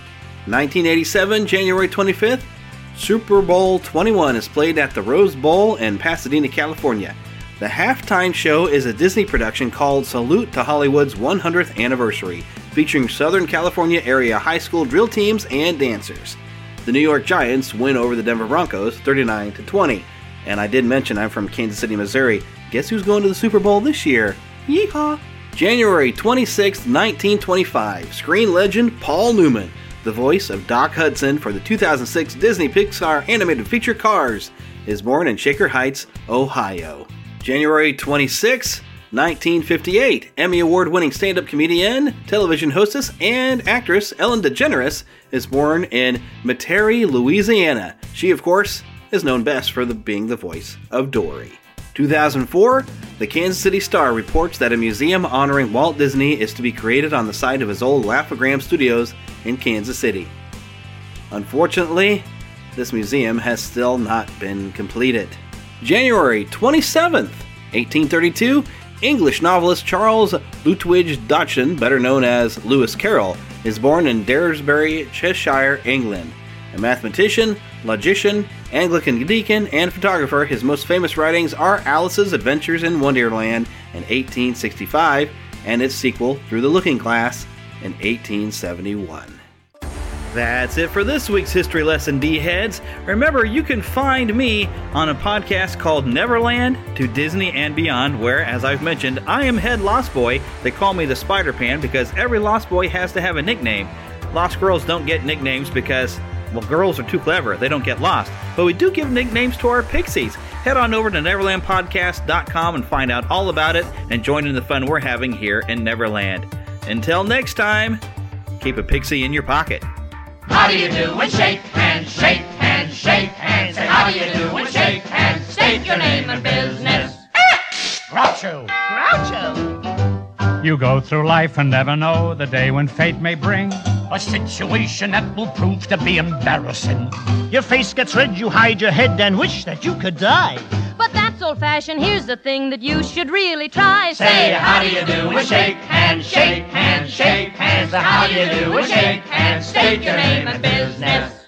1987, January 25th, Super Bowl 21 is played at the Rose Bowl in Pasadena, California. The halftime show is a Disney production called Salute to Hollywood's 100th anniversary, featuring Southern California area high school drill teams and dancers. The New York Giants win over the Denver Broncos 39 to 20. And I did mention I'm from Kansas City, Missouri. Guess who's going to the Super Bowl this year? Yeehaw! January 26, 1925, screen legend Paul Newman, the voice of Doc Hudson for the 2006 Disney Pixar animated feature Cars, is born in Shaker Heights, Ohio. January 26, 1958, Emmy Award winning stand up comedian, television hostess, and actress Ellen DeGeneres is born in Metairie, Louisiana. She, of course, is known best for the, being the voice of Dory. 2004, the Kansas City Star reports that a museum honoring Walt Disney is to be created on the site of his old Laugh-O-Gram Studios in Kansas City. Unfortunately, this museum has still not been completed. January 27th, 1832, English novelist Charles Lutwidge Dodgson, better known as Lewis Carroll, is born in Daresbury, Cheshire, England. A mathematician, logician, Anglican deacon, and photographer, his most famous writings are Alice's Adventures in Wonderland in 1865 and its sequel, Through the Looking Glass, in 1871. That's it for this week's history lesson, D heads. Remember, you can find me on a podcast called Neverland to Disney and Beyond, where, as I've mentioned, I am head Lost Boy. They call me the Spider Pan because every Lost Boy has to have a nickname. Lost girls don't get nicknames because, well, girls are too clever. They don't get lost. But we do give nicknames to our pixies. Head on over to NeverlandPodcast.com and find out all about it and join in the fun we're having here in Neverland. Until next time, keep a pixie in your pocket. How do you do? And shake hands, shake hands, shake hands. Say how do you do? And shake hands. State your name and business. (laughs) Groucho. Groucho. You go through life and never know the day when fate may bring a situation that will prove to be embarrassing. Your face gets red, you hide your head and wish that you could die. But that's old fashioned. Here's the thing that you should really try. Say how do you do? And shake hands, shake hands, shake hands. Say how do you do? And shake hands. State your name and business.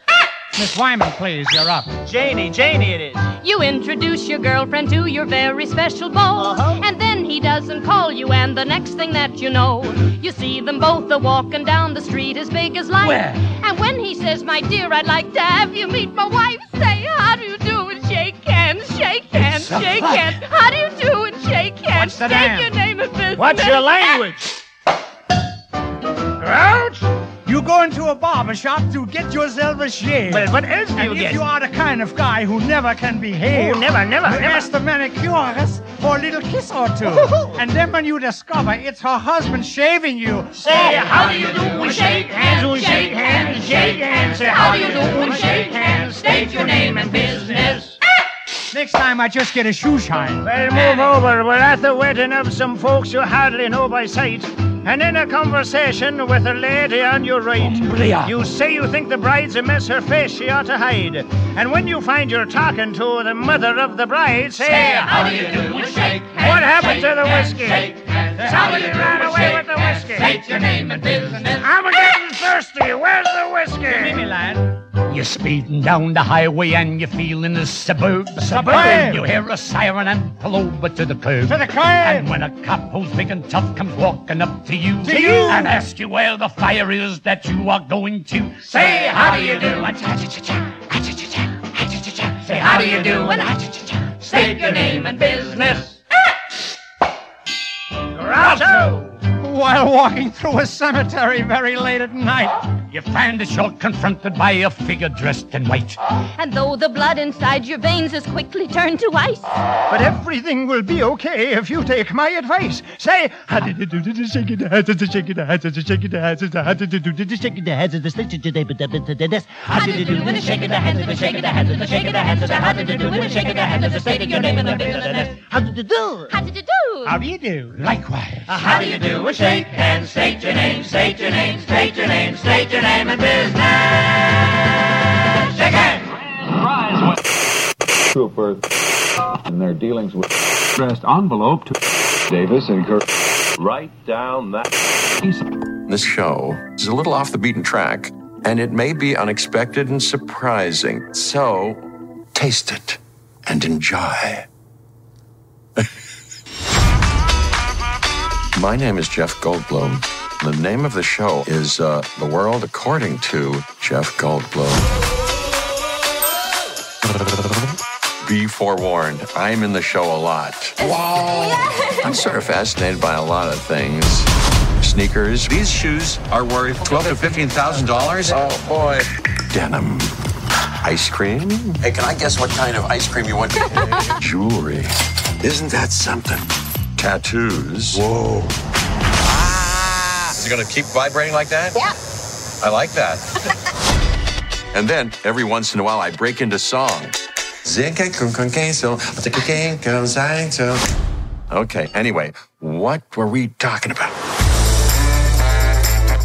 Miss Wyman, please, you're up. Janie, Janie it is. You introduce your girlfriend to your very special beau, uh-huh. and then he doesn't call you, and the next thing that you know, you see them both a walking down the street as big as life. Where? And when he says, "My dear, I'd like to have you meet my wife," say, "How do you do?" And shake hands, shake hands, So shake funny. hands. How do you do? and shake hands. What's the State damn? your name and business. What's your language? Grouch? You go into a barber shop to get yourself a shave. Well, what else do you and you if you are the kind of guy who never can behave, Oh, never, never, you never. ask the manicurist for a little kiss or two. and then when you discover it's her husband shaving you, Say, how do you do? We shake hands, we shake hands, shake hands. Say, how do you do? We shake hands. State your name and business. Next time I just get a shoe shine. Well, move over. We're at the wedding of some folks you hardly know by sight. And in a conversation with a lady on your right, you say you think the bride's a mess, her face she ought to hide. And when you find you're talking to the mother of the bride, say, how do you do? We shake hands. What happened to the whiskey? Somebody ran away with the whiskey. State your name and business. I'm getting thirsty. Where's the whiskey? Give me, lad. You're speeding down the highway and you're feeling the suburb. Suburb. You hear a siren and pull over to the curb. To the curb. And when a cop who's big and tough comes walking up to you, To you. and asks you where the fire is that you are going to, Say, how do you do? And say, how do you do? State your name and business. Groucho! While walking through a cemetery very late at night, you find that you're confronted by a figure dressed in white. And though the blood inside your veins is quickly turned to ice, but everything will be okay if you take my advice. Say, how did you do to shake it, how did you shake it, how did you shake it, how did you how did you do to shake it, how did you how did you do to shake it, how did you shake it, how did you shake it, how did how did you do to shake it, how did you state your name and the business? How did you do? how did you do? How do you do? Likewise. How do you do? We shake hands, state your name, state your name, state your name, state your name and business. Shake hands. Trooper in their dealings with addressed envelope to Davis and Kirk. Write down that. Piece. This show is a little off the beaten track, and it may be unexpected and surprising. So, taste it and enjoy. (laughs) My name is Jeff Goldblum. The name of the show is uh, The World According to Jeff Goldblum. Be forewarned, I'm in the show a lot. Whoa! I'm sort of fascinated by a lot of things. Sneakers. These shoes are worth twelve to fifteen thousand dollars. Oh boy. Denim. Ice cream. Hey, can I guess what kind of ice cream you want? (laughs) Jewelry. Isn't that something? Tattoos. Whoa. Is it gonna keep vibrating like that? Yeah. I like that. (laughs) and then every once in a while I break into song. Okay, anyway, what were we talking about?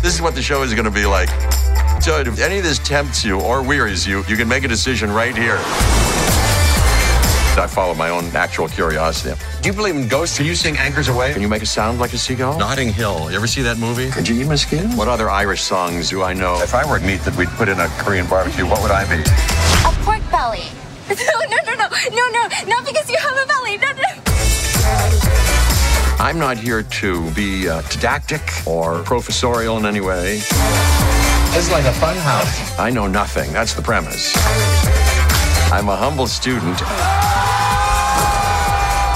This is what the show is going to be like. So if any of this tempts you or wearies you, you can make a decision right here. I follow my own natural curiosity. Do you believe in ghosts? Can you sing Anchors Aweigh? Can you make a sound like a seagull? Notting Hill. You ever see that movie? Could you eat my skin? What other Irish songs do I know? If I were meat that we'd put in a Korean barbecue, what would I be? A pork belly. (laughs) No, no, no, no, no, no, not because you have a belly. No, no. I'm not here to be uh, didactic or professorial in any way. It's like a fun house. I know nothing. That's the premise. I'm a humble student.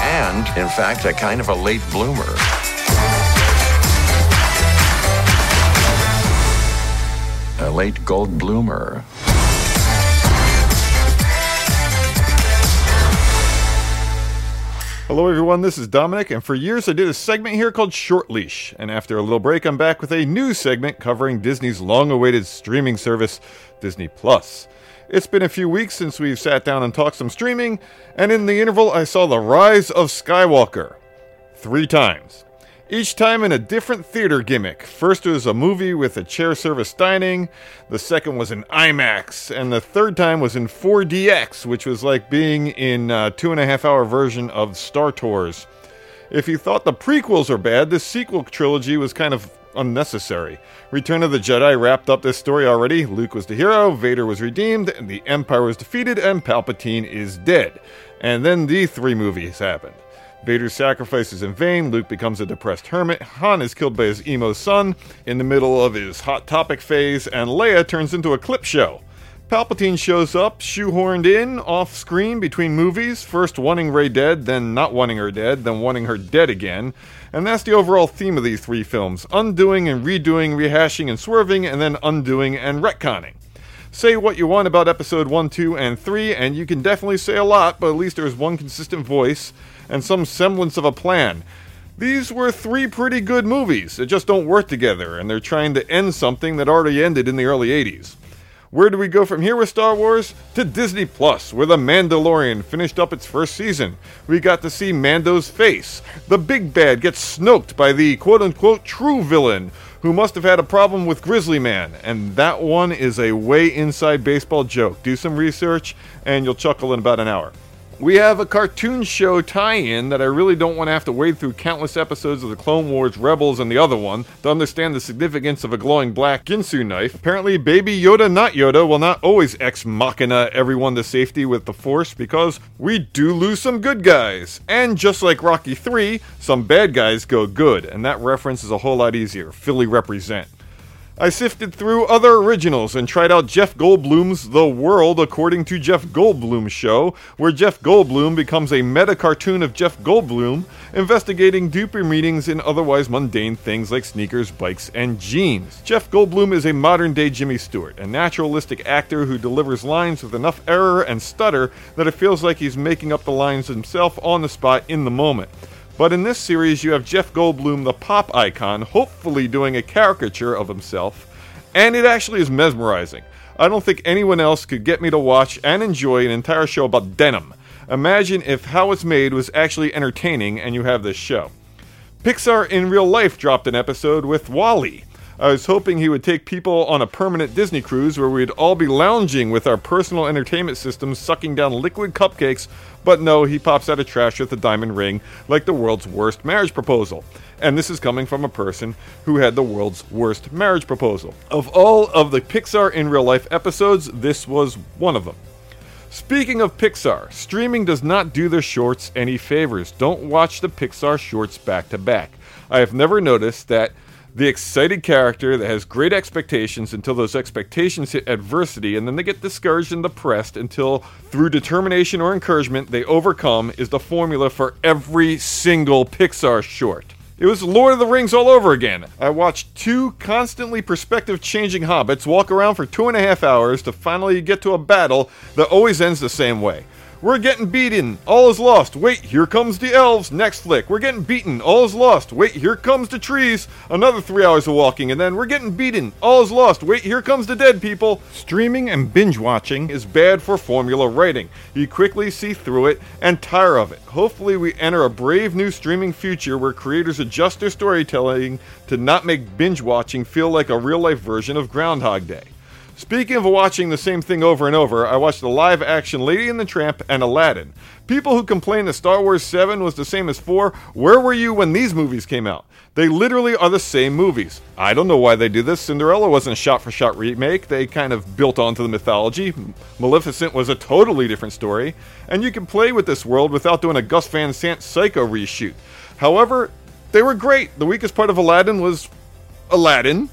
And, in fact, a kind of a late bloomer. A late gold bloomer. Hello, everyone. This is Domenic, and for years I did a segment here called Short Leash. And after a little break, I'm back with a new segment covering Disney's long awaited streaming service, Disney Plus. It's been a few weeks since we've sat down and talked some streaming, and in the interval, I saw The Rise of Skywalker three times. Each time in a different theater gimmick. First was a movie with a chair service dining, the second was in IMAX, and the third time was in 4DX, which was like being in a two and a half hour version of Star Tours. If you thought the prequels are bad, this sequel trilogy was kind of unnecessary. Return of the Jedi wrapped up this story already. Luke was the hero, Vader was redeemed, and the Empire was defeated, and Palpatine is dead. And then the three movies happened. Vader's sacrifice is in vain, Luke becomes a depressed hermit, Han is killed by his emo son in the middle of his Hot Topic phase, and Leia turns into a clip show. Palpatine shows up, shoehorned in, off screen between movies, first wanting Rey dead, then not wanting her dead, then wanting her dead again. And that's the overall theme of these three films undoing and redoing, rehashing and swerving, and then undoing and retconning. Say what you want about episode 1, 2, and 3, and you can definitely say a lot, but at least there's one consistent voice and some semblance of a plan. These were three pretty good movies that just don't work together, and they're trying to end something that already ended in the early 80s. Where do we go from here with Star Wars? To Disney Plus, where The Mandalorian finished up its first season. We got to see Mando's face. The big bad gets snoked by the quote unquote true villain, who must have had a problem with Grizzly Man. And that one is a way inside baseball joke. Do some research, and you'll chuckle in about an hour. We have a cartoon show tie in that I really don't want to have to wade through countless episodes of the Clone Wars Rebels and the other one to understand the significance of a glowing black Ginsu knife. Apparently, Baby Yoda, not Yoda, will not always ex machina everyone to safety with the Force because we do lose some good guys. And just like Rocky 3, some bad guys go good, and that reference is a whole lot easier. Philly represent. I sifted through other originals and tried out Jeff Goldblum's The World According to Jeff Goldblum show, where Jeff Goldblum becomes a meta cartoon of Jeff Goldblum, investigating deeper meanings in otherwise mundane things like sneakers, bikes, and jeans. Jeff Goldblum is a modern day Jimmy Stewart, a naturalistic actor who delivers lines with enough error and stutter that it feels like he's making up the lines himself on the spot in the moment. But in this series, you have Jeff Goldblum, the pop icon, hopefully doing a caricature of himself, and it actually is mesmerizing. I don't think anyone else could get me to watch and enjoy an entire show about denim. Imagine if how it's made was actually entertaining and you have this show. Pixar in real life dropped an episode with WALL-E. I was hoping he would take people on a permanent Disney cruise where we'd all be lounging with our personal entertainment systems sucking down liquid cupcakes, but no, he pops out of trash with a diamond ring like the world's worst marriage proposal. And this is coming from a person who had the world's worst marriage proposal. Of all of the Pixar in real life episodes, this was one of them. Speaking of Pixar, streaming does not do their shorts any favors. Don't watch the Pixar shorts back to back. I have never noticed that the excited character that has great expectations until those expectations hit adversity and then they get discouraged and depressed until through determination or encouragement they overcome is the formula for every single Pixar short. It was Lord of the Rings all over again. I watched two constantly perspective changing hobbits walk around for two and a half hours to finally get to a battle that always ends the same way. We're getting beaten. All is lost. Wait, here comes the elves. Next flick. We're getting beaten. All is lost. Wait, here comes the trees. Another three hours of walking, and then we're getting beaten. All is lost. Wait, here comes the dead people. Streaming and binge watching is bad for formula writing. You quickly see through it and tire of it. Hopefully, we enter a brave new streaming future where creators adjust their storytelling to not make binge watching feel like a real life version of Groundhog Day. Speaking of watching the same thing over and over, I watched the live action Lady and the Tramp and Aladdin. People who complain that Star Wars 7 was the same as 4, where were you when these movies came out? They literally are the same movies. I don't know why they do this. Cinderella wasn't a shot for shot remake, they kind of built onto the mythology. Maleficent was a totally different story, and you can play with this world without doing a Gus Van Sant Psycho reshoot. However, they were great. The weakest part of Aladdin was Aladdin.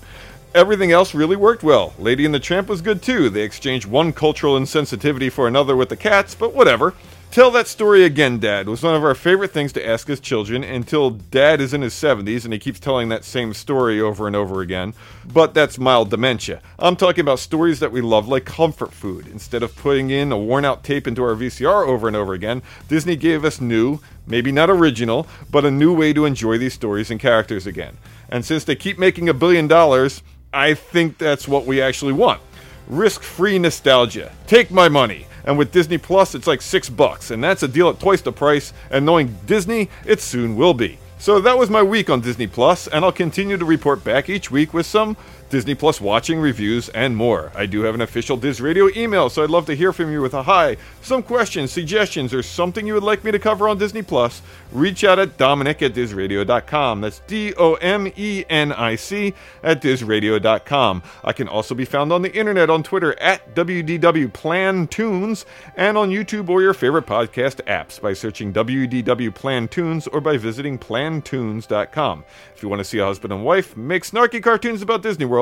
Everything else really worked well. Lady and the Tramp was good too. They exchanged one cultural insensitivity for another with the cats, but whatever. Tell that story again, Dad, was one of our favorite things to ask as children until Dad is in his 70s and he keeps telling that same story over and over again. But that's mild dementia. I'm talking about stories that we love like comfort food. Instead of putting in a worn out tape into our VCR over and over again, Disney gave us new, maybe not original, but a new way to enjoy these stories and characters again. And since they keep making a billion dollars, I think that's what we actually want. Risk free nostalgia. Take my money. And with Disney Plus, it's like six bucks, and that's a deal at twice the price. And knowing Disney, it soon will be. So that was my week on Disney Plus, and I'll continue to report back each week with some Disney Plus watching reviews and more. I do have an official Diz Radio email, so I'd love to hear from you with a hi, some questions, suggestions, or something you would like me to cover on Disney Plus. Reach out at Domenic at DizRadio.com. That's D O M E N I C at DizRadio.com. I can also be found on the internet on Twitter at WDW Plan Tunes and on YouTube or your favorite podcast apps by searching WDW Plan Tunes or by visiting plantunes.com. If you want to see a husband and wife make snarky cartoons about Disney World,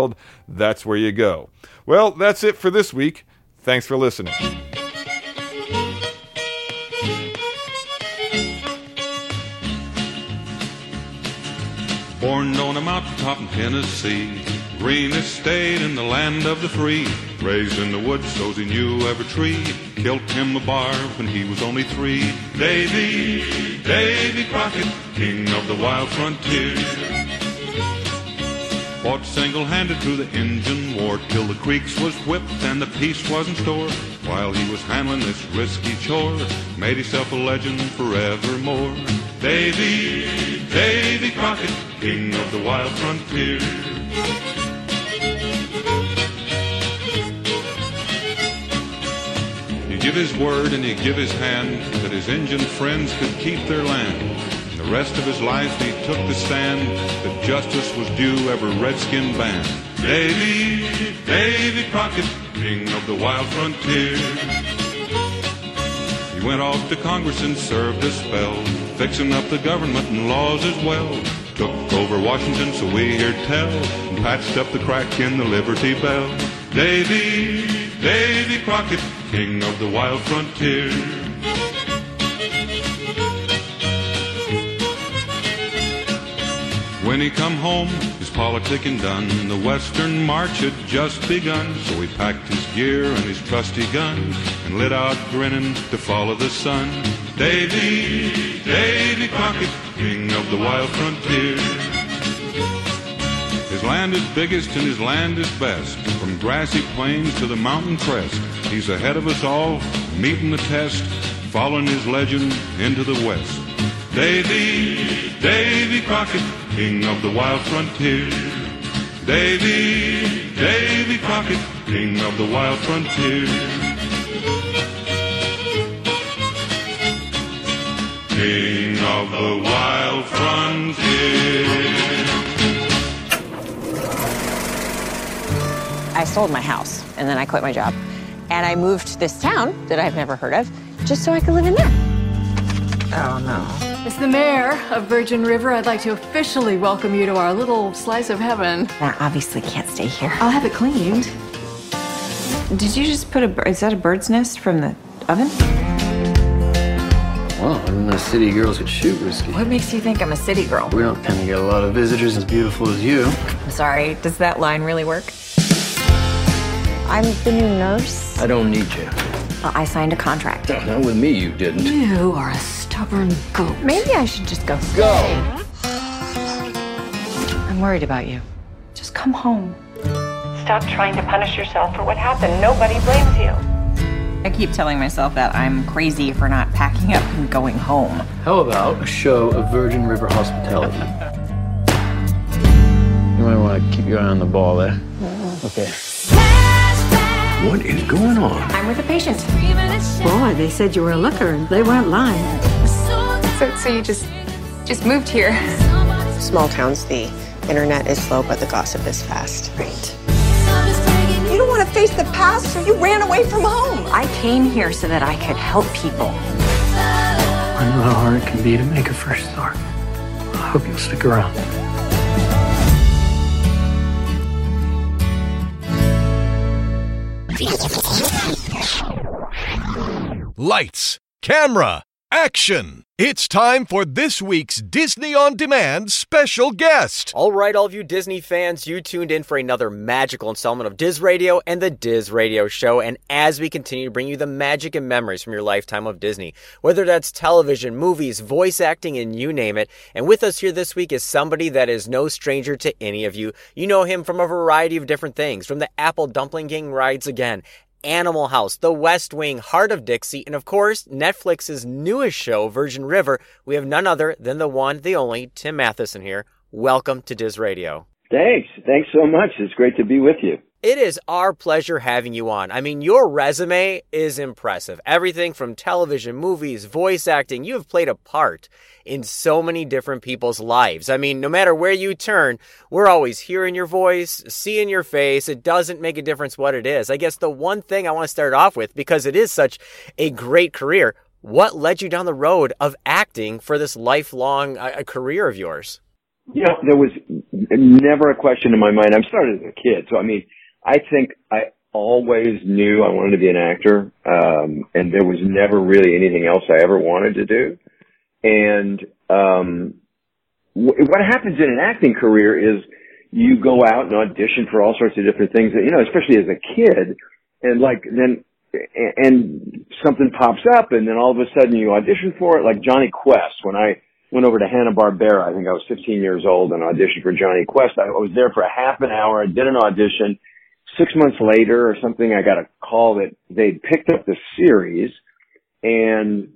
that's where you go. Well, that's it for this week. Thanks for listening. Born on a mountaintop in Tennessee, greenest state in the land of the free. Raised in the woods, so he knew every tree. Killed him a bar when he was only three. Davy, Davy Crockett, king of the wild frontier. Fought single-handed through the Injun War till the creeks was whipped and the peace was in store. While he was handling this risky chore, made himself a legend forevermore. Davy, Davy Crockett, king of the wild frontier. He give his word and he give his hand that his Injun friends could keep their land. The rest of his life he took the stand that justice was due every redskin band. Davy, Davy Crockett, king of the wild frontier. He went off to Congress and served a spell, fixing up the government and laws as well. Took over Washington, so we hear tell, and patched up the crack in the Liberty Bell. Davy, Davy Crockett, king of the wild frontier. He come home, his politicking done. The western march had just begun. So he packed his gear and his trusty gun and lit out grinning to follow the sun. Davy, Davy Crockett, king of the wild frontier. His land is biggest and his land is best. From grassy plains to the mountain crest, he's ahead of us all, meeting the test, following his legend into the west. Davy, Davy Crockett, king of the wild frontier. Davy, Davy Crockett, king of the wild frontier. King of the wild frontier. I sold my house and then I quit my job. And I moved to this town that I've never heard of just so I could live in there. Oh no. As the mayor of Virgin River, I'd like to officially welcome you to our little slice of heaven. I obviously can't stay here. I'll have it cleaned. Did you just put a bir- is that a bird's nest from the oven? Well, I mean, the city girls could shoot whiskey. What makes you think I'm a city girl? We don't tend to get a lot of visitors as beautiful as you. I'm sorry, does that line really work? I'm the new nurse. I don't need you. Well, I signed a contract. No, not with me, you didn't. You are a stubborn goat. Maybe I should just go. Go! I'm worried about you. Just come home. Stop trying to punish yourself for what happened. Nobody blames you. I keep telling myself that I'm crazy for not packing up and going home. How about a show of Virgin River hospitality? you might want to keep your eye on the ball there. Okay. What is going on? I'm with a patient. Boy, they said you were a looker and they weren't lying. So, so you just just moved here? Small towns, the internet is slow, but the gossip is fast. Right. You don't want to face the past, so you ran away from home. I came here so that I could help people. I know how hard it can be to make a fresh start. I hope you'll stick around. Lights, camera, action! It's time for this week's Disney On Demand special guest. All right, all of you Disney fans, you tuned in for another magical installment of Diz Radio and the Diz Radio Show. And as we continue to bring you the magic and memories from your lifetime of Disney, whether that's television, movies, voice acting, and you name it. And with us here this week is somebody that is no stranger to any of you. You know him from a variety of different things, from the Apple Dumpling Gang rides again. Animal House, The West Wing, Hart of Dixie, and of course, Netflix's newest show, Virgin River. We have none other than the one, the only, Tim Matheson here. Welcome to Diz Radio. Thanks. Thanks so much. It's great to be with you. It is our pleasure having you on. I mean, your resume is impressive. Everything from television, movies, voice acting, you have played a part in so many different people's lives. I mean, no matter where you turn, we're always hearing your voice, seeing your face. It doesn't make a difference what it is. I guess the one thing I want to start off with, because it is such a great career, what led you down the road of acting for this lifelong uh, career of yours? You know, there was never a question in my mind. I started as a kid, so I mean, I think I always knew I wanted to be an actor, um, and there was never really anything else I ever wanted to do. And um, wh- what happens in an acting career is you go out and audition for all sorts of different things. You know, especially as a kid, and like then and something pops up, and then all of a sudden you audition for it. Like Jonny Quest, when I went over to Hanna Barbera, I think I was 15 years old and auditioned for Jonny Quest. I was there for a half an hour. I did an audition six months later or something, I got a call that they'd picked up the series and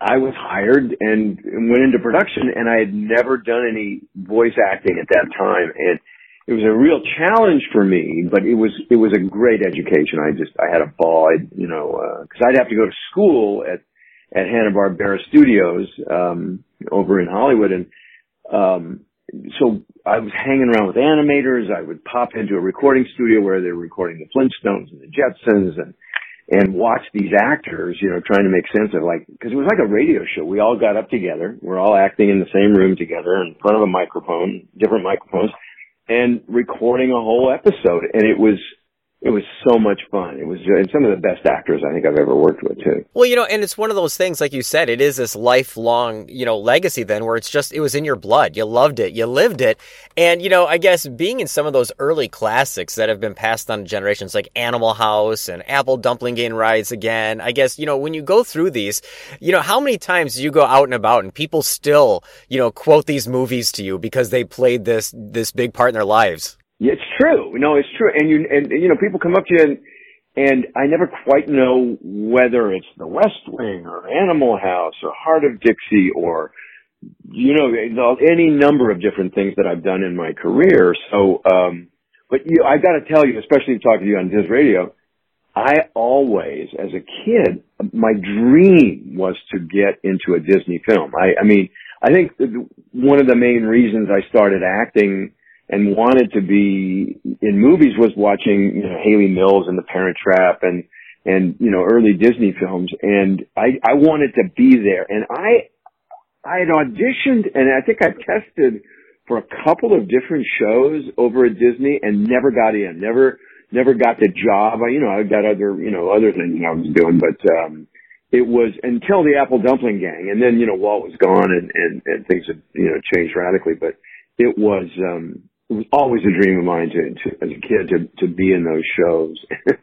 I was hired and went into production and I had never done any voice acting at that time. And it was a real challenge for me, but it was, it was a great education. I just, I had a ball, I, you know, uh, cause I'd have to go to school at, at Hanna-Barbera Studios, um, over in Hollywood and, um, so I was hanging around with animators. I would pop into a recording studio where they were recording the Flintstones and the Jetsons and, and watch these actors, you know, trying to make sense of like, cause it was like a radio show. We all got up together. We're all acting in the same room together in front of a microphone, different microphones and recording a whole episode. And it was, it was so much fun. It was and some of the best actors I think I've ever worked with too. Well, you know, and it's one of those things, like you said, it is this lifelong, you know, legacy then where it's just, it was in your blood. You loved it. You lived it. And, you know, I guess being in some of those early classics that have been passed on to generations like Animal House and Apple Dumpling Gang Rides Again, I guess, you know, when you go through these, you know, how many times do you go out and about and people still, you know, quote these movies to you because they played this, this big part in their lives? Yeah, it's true. No, it's true. And you, and, you know, people come up to you and, and I never quite know whether it's The West Wing or Animal House or Hart of Dixie or, you know, any number of different things that I've done in my career. So, um, but you, I gotta tell you, especially talking to you on Diz Radio, I always, as a kid, my dream was to get into a Disney film. I, I mean, I think one of the main reasons I started acting and wanted to be in movies was watching, you know, Hayley Mills and The Parent Trap and, and, you know, early Disney films. And I, I wanted to be there. And I, I had auditioned and I think I tested for a couple of different shows over at Disney and never got in, never, never got the job. I, you know, I got other, you know, other things I was doing, but, um, it was until the Apple Dumpling Gang, and then you know Walt was gone, and and, and things had you know changed radically. But it was um it was always a dream of mine to, to as a kid to to be in those shows, (laughs)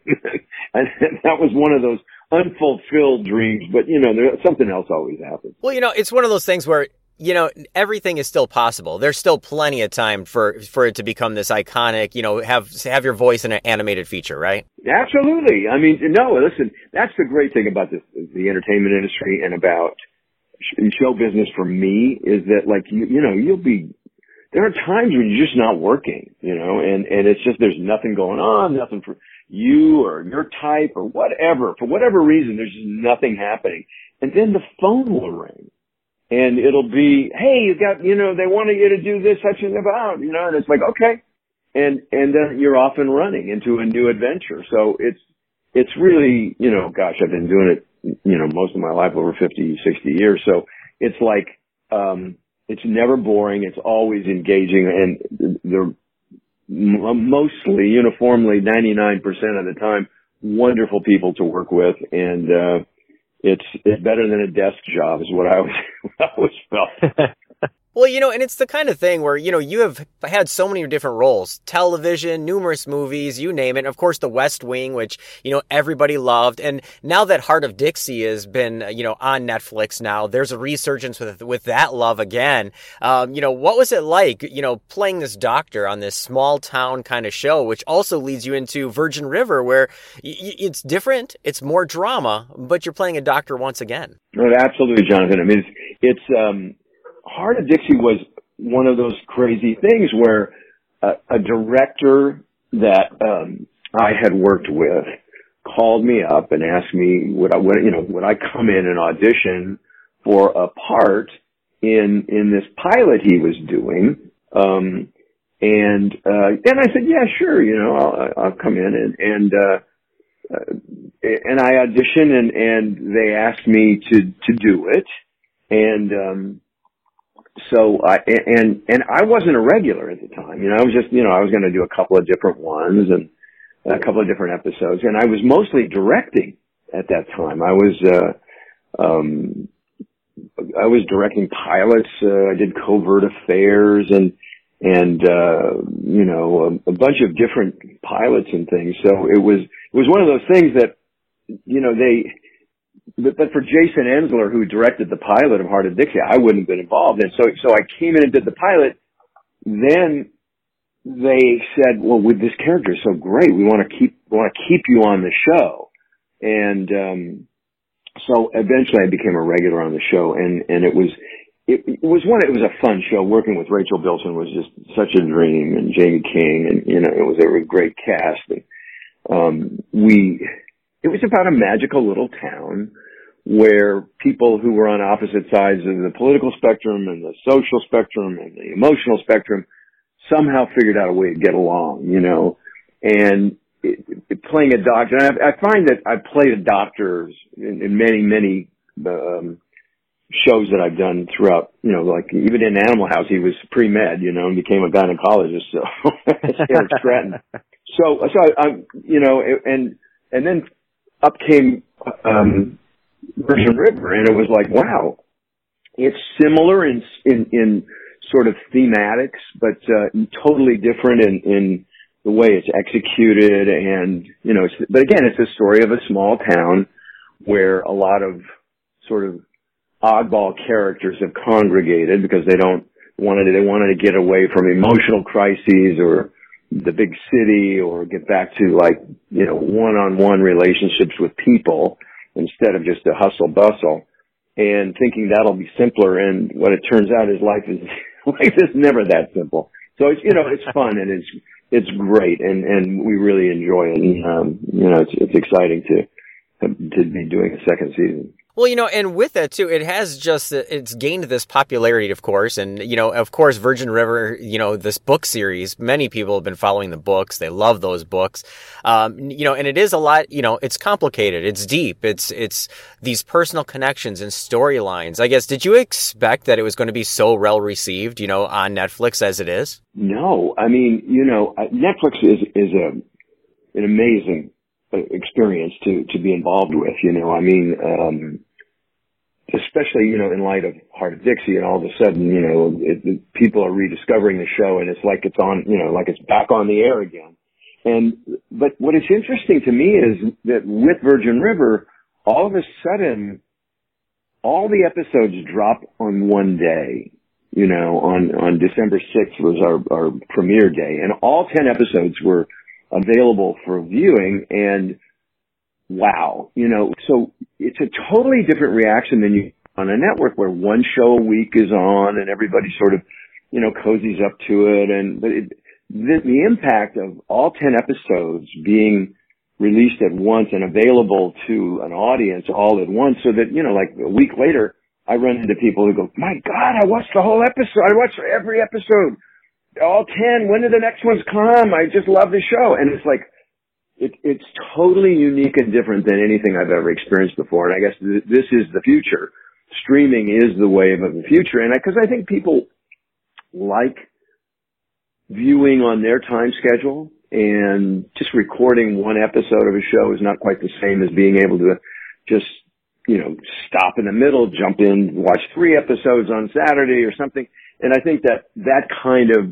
and that was one of those unfulfilled dreams. But you know, there, something else always happens. Well, you know, it's one of those things where you know everything is still possible. There's still plenty of time for for it to become this iconic. You know, have have your voice in an animated feature, right? Absolutely. I mean, no, listen, that's the great thing about this, the entertainment industry and about show business for me is that like you you know you'll be there are times when you're just not working, you know, and, and it's just, there's nothing going on, nothing for you or your type or whatever. For whatever reason, there's just nothing happening. And then the phone will ring and it'll be, hey, you got, you know, they wanted you to do this, such and about, you know, and it's like, okay. And, and then you're off and running into a new adventure. So it's, it's really, you know, gosh, I've been doing it, you know, most of my life, over 50, 60 years. So it's like, um, it's never boring. It's always engaging and they're mostly uniformly 99% of the time wonderful people to work with. And, uh, it's, it's better than a desk job is what I always, (laughs) I always felt. (laughs) Well, you know, and it's the kind of thing where, you know, you have had so many different roles television, numerous movies, you name it. Of course, The West Wing, which, you know, everybody loved. And now that Hart of Dixie has been, you know, on Netflix now, there's a resurgence with, with that love again. Um, you know, what was it like, you know, playing this doctor on this small town kind of show, which also leads you into Virgin River, where y- it's different, it's more drama, but you're playing a doctor once again. No, absolutely, Jonathan. I mean, it's, it's um, Hart of Dixie was one of those crazy things where a, a director that um, I had worked with called me up and asked me would I would you know would I come in and audition for a part in in this pilot he was doing? Um and uh and I said yeah sure you know I'll I'll come in and and uh uh, and I auditioned and and they asked me to to do it. And um so I and and I wasn't a regular at the time. You know, I was just you know I was going to do a couple of different ones, and a couple of different episodes, and I was mostly directing at that time. I was uh, um, I was directing pilots. Uh, I did covert affairs and and uh, you know a, a bunch of different pilots and things. So it was it was one of those things that you know they. But, but for Jason Ensler, who directed the pilot of Hart of Dixie, I wouldn't have been involved. And so, so I came in and did the pilot. Then they said, "Well, with this character is so great, we want to keep want to keep you on the show." And um, so eventually, I became a regular on the show, and and it was it, it was one. It was a fun show. Working with Rachel Bilson was just such a dream, and Jaime King, and you know, it was a great cast. And um, we, it was about a magical little town where people who were on opposite sides of the political spectrum and the social spectrum and the emotional spectrum somehow figured out a way to get along, you know, and it, it, playing a doctor. And I, I find that I've played a doctor in, in many, many, um, shows that I've done throughout, you know, like even in Animal House, he was pre-med, you know, and became a gynecologist. So (laughs) Stratton. (laughs) So, so I, I'm, you know, and, and then up came, um, Virgin River and it was like, wow, it's similar in, in, in sort of thematics, but, uh, totally different in, in the way it's executed and, you know, but again, it's a story of a small town where a lot of sort of oddball characters have congregated because they don't wanted to, they wanted to get away from emotional crises or the big city or get back to like you know one-on-one relationships with people instead of just a hustle bustle. And thinking that'll be simpler and what it turns out is life is (laughs) life is never that simple. So it's you know it's fun and it's it's great and and we really enjoy it. And um you know it's it's exciting to to be doing a second season well, you know, and with that too, it has just it's gained this popularity, of course, and you know, of course, Virgin River, you know, this book series. Many people have been following the books; they love those books, um, you know, and it is a lot. You know, it's complicated, it's deep, it's it's these personal connections and storylines. I guess, did you expect that it was going to be so well received, you know, on Netflix as it is? No, I mean, you know, Netflix is is a an amazing experience to to be involved with. You know, I mean, um, especially you know in light of Hart of Dixie, and all of a sudden, you know, it, it, people are rediscovering the show, and it's like it's on, you know, like it's back on the air again. And but what is interesting to me is that with Virgin River, all of a sudden, all the episodes drop on one day. You know, on on December sixth was our our premiere day, and all ten episodes were available for viewing and wow, you know, so it's a totally different reaction than you on a network where one show a week is on and everybody sort of, you know, cozies up to it. And, but it, the, the impact of all 10 episodes being released at once and available to an audience all at once so that, you know, like a week later, I run into people who go, my God, I watched the whole episode. I watched every episode all 10. When do the next ones come? I just love the show. And it's like, it, it's totally unique and different than anything I've ever experienced before. And I guess th- this is the future. Streaming is the wave of the future. And because I, I think people like viewing on their time schedule and just recording one episode of a show is not quite the same as being able to just, you know, stop in the middle, jump in, watch three episodes on Saturday or something. And I think that that kind of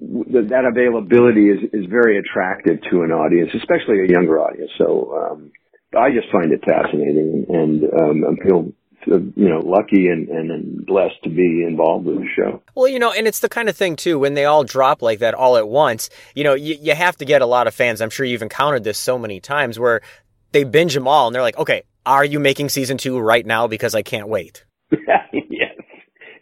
that availability is is very attractive to an audience, especially a younger audience. So um, I just find it fascinating, and um, I feel you know lucky and, and blessed to be involved with the show. Well, you know, and it's the kind of thing too when they all drop like that all at once. You know, you, you have to get a lot of fans. I'm sure you've encountered this so many times where they binge them all and they're like, okay, are you making season two right now? Because I can't wait. (laughs) yes,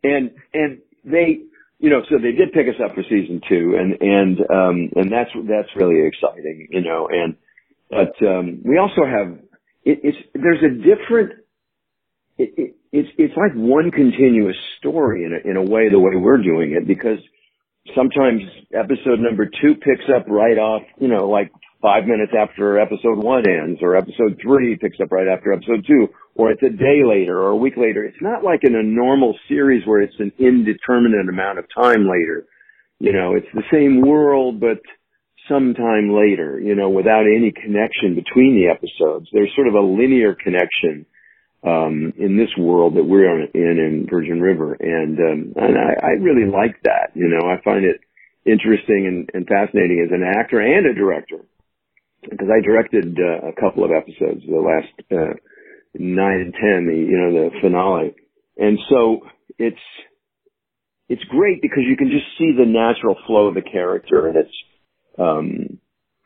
and and they you know, so they did pick us up for season two, and and um, and that's that's really exciting, you know. And but um, we also have it, it's there's a different. It, it, it's it's like one continuous story in a, in a way the way we're doing it because sometimes episode number two picks up right off, you know, like five minutes after episode one ends, or episode three picks up right after episode two, or it's a day later or a week later. It's not like in a normal series where it's an indeterminate amount of time later. You know, it's the same world, but sometime later, you know, without any connection between the episodes. There's sort of a linear connection um, in this world that we're in in Virgin River, and um, and I, I really like that. You know, I find it interesting and, and fascinating as an actor and a director because I directed uh, a couple of episodes, the last uh, nine and ten, the you know the finale, and so it's it's great because you can just see the natural flow of the character, and it's um,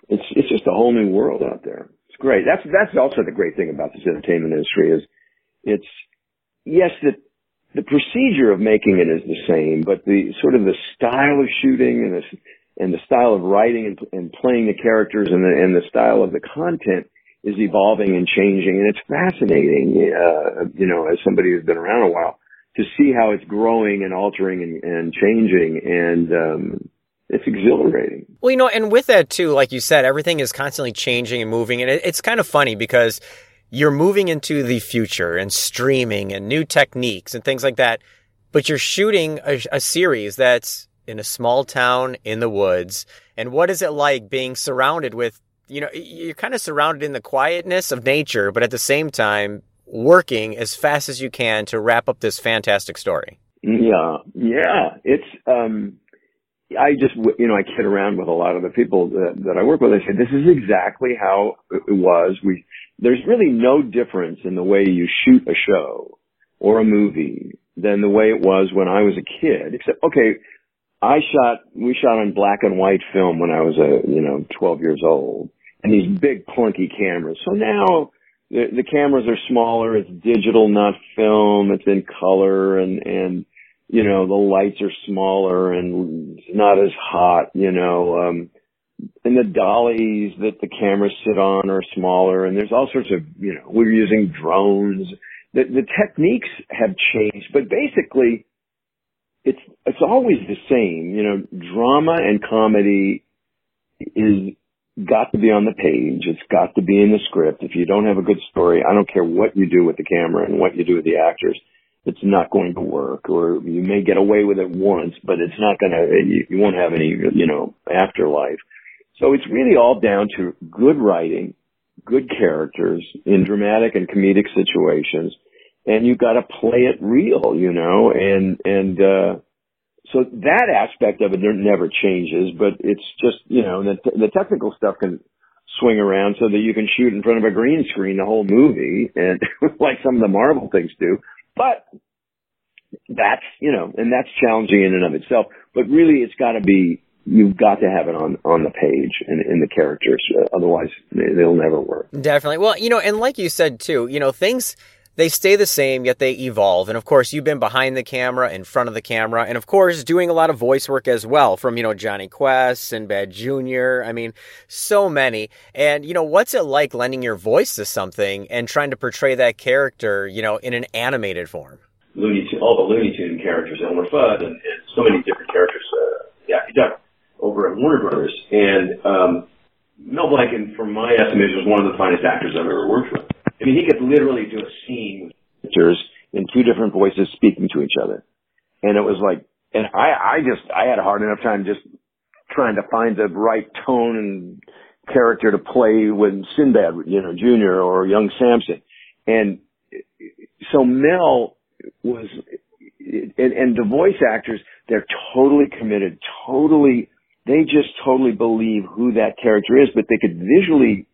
it's it's just a whole new world out there. It's great. That's that's also the great thing about this entertainment industry is it's yes the the procedure of making it is the same, but the sort of the style of shooting and the and the style of writing and, and playing the characters and the and the style of the content is evolving and changing, and it's fascinating. Uh, you know, as somebody who's been around a while, to see how it's growing and altering and, and changing, and um, it's exhilarating. Well, you know, and with that too, like you said, everything is constantly changing and moving, and it, it's kind of funny because you're moving into the future and streaming and new techniques and things like that, but you're shooting a, a series that's in a small town in the woods. And what is it like being surrounded with, you know, you're kind of surrounded in the quietness of nature, but at the same time working as fast as you can to wrap up this fantastic story. Yeah, yeah. It's um, I just you know I kid around with a lot of the people that, that I work with. I say this is exactly how it was. We there's really no difference in the way you shoot a show or a movie than the way it was when I was a kid. Except okay, I shot we shot on black and white film when I was a you know 12 years old, and these big clunky cameras. So now the, the cameras are smaller. It's digital, not film. It's in color, and and you know the lights are smaller and not as hot. You know, um, and the dollies that the cameras sit on are smaller. And there's all sorts of you know we're using drones. The the techniques have changed, but basically. It's it's always the same, you know. Drama and comedy is got to be on the page. It's got to be in the script. If you don't have a good story, I don't care what you do with the camera and what you do with the actors. It's not going to work or you may get away with it once, but it's not going to, you, you won't have any, you know, afterlife. So it's really all down to good writing, good characters in dramatic and comedic situations. And you've got to play it real, you know, and, and, uh, so that aspect of it never changes, but it's just, you know, the, the technical stuff can swing around so that you can shoot in front of a green screen the whole movie and (laughs) like some of the Marvel things do. But that's, you know, and that's challenging in and of itself, but really it's got to be, you've got to have it on, on the page and in the characters. Otherwise they'll never work. Definitely. Well, you know, and like you said too, you know, things, they stay the same, yet they evolve. And of course, you've been behind the camera, in front of the camera, and of course, doing a lot of voice work as well from, you know, Jonny Quest, Sinbad Jr., I mean, so many. And, you know, what's it like lending your voice to something and trying to portray that character, you know, in an animated form? Looney all the Looney Tune characters, Elmer Fudd, and, and so many different characters, uh, Daffy Duck, over at Warner Brothers. And, um, Mel Blanc, from my estimation, was one of the finest actors I've ever worked with. I mean, he could literally do a scene with Actors in two different voices speaking to each other. And it was like, and I, I just, I had a hard enough time just trying to find the right tone and character to play with Sinbad, you know, Junior or young Samson. And so Mel was, and, and the voice actors, they're totally committed, totally, they just totally believe who that character is, but they could visually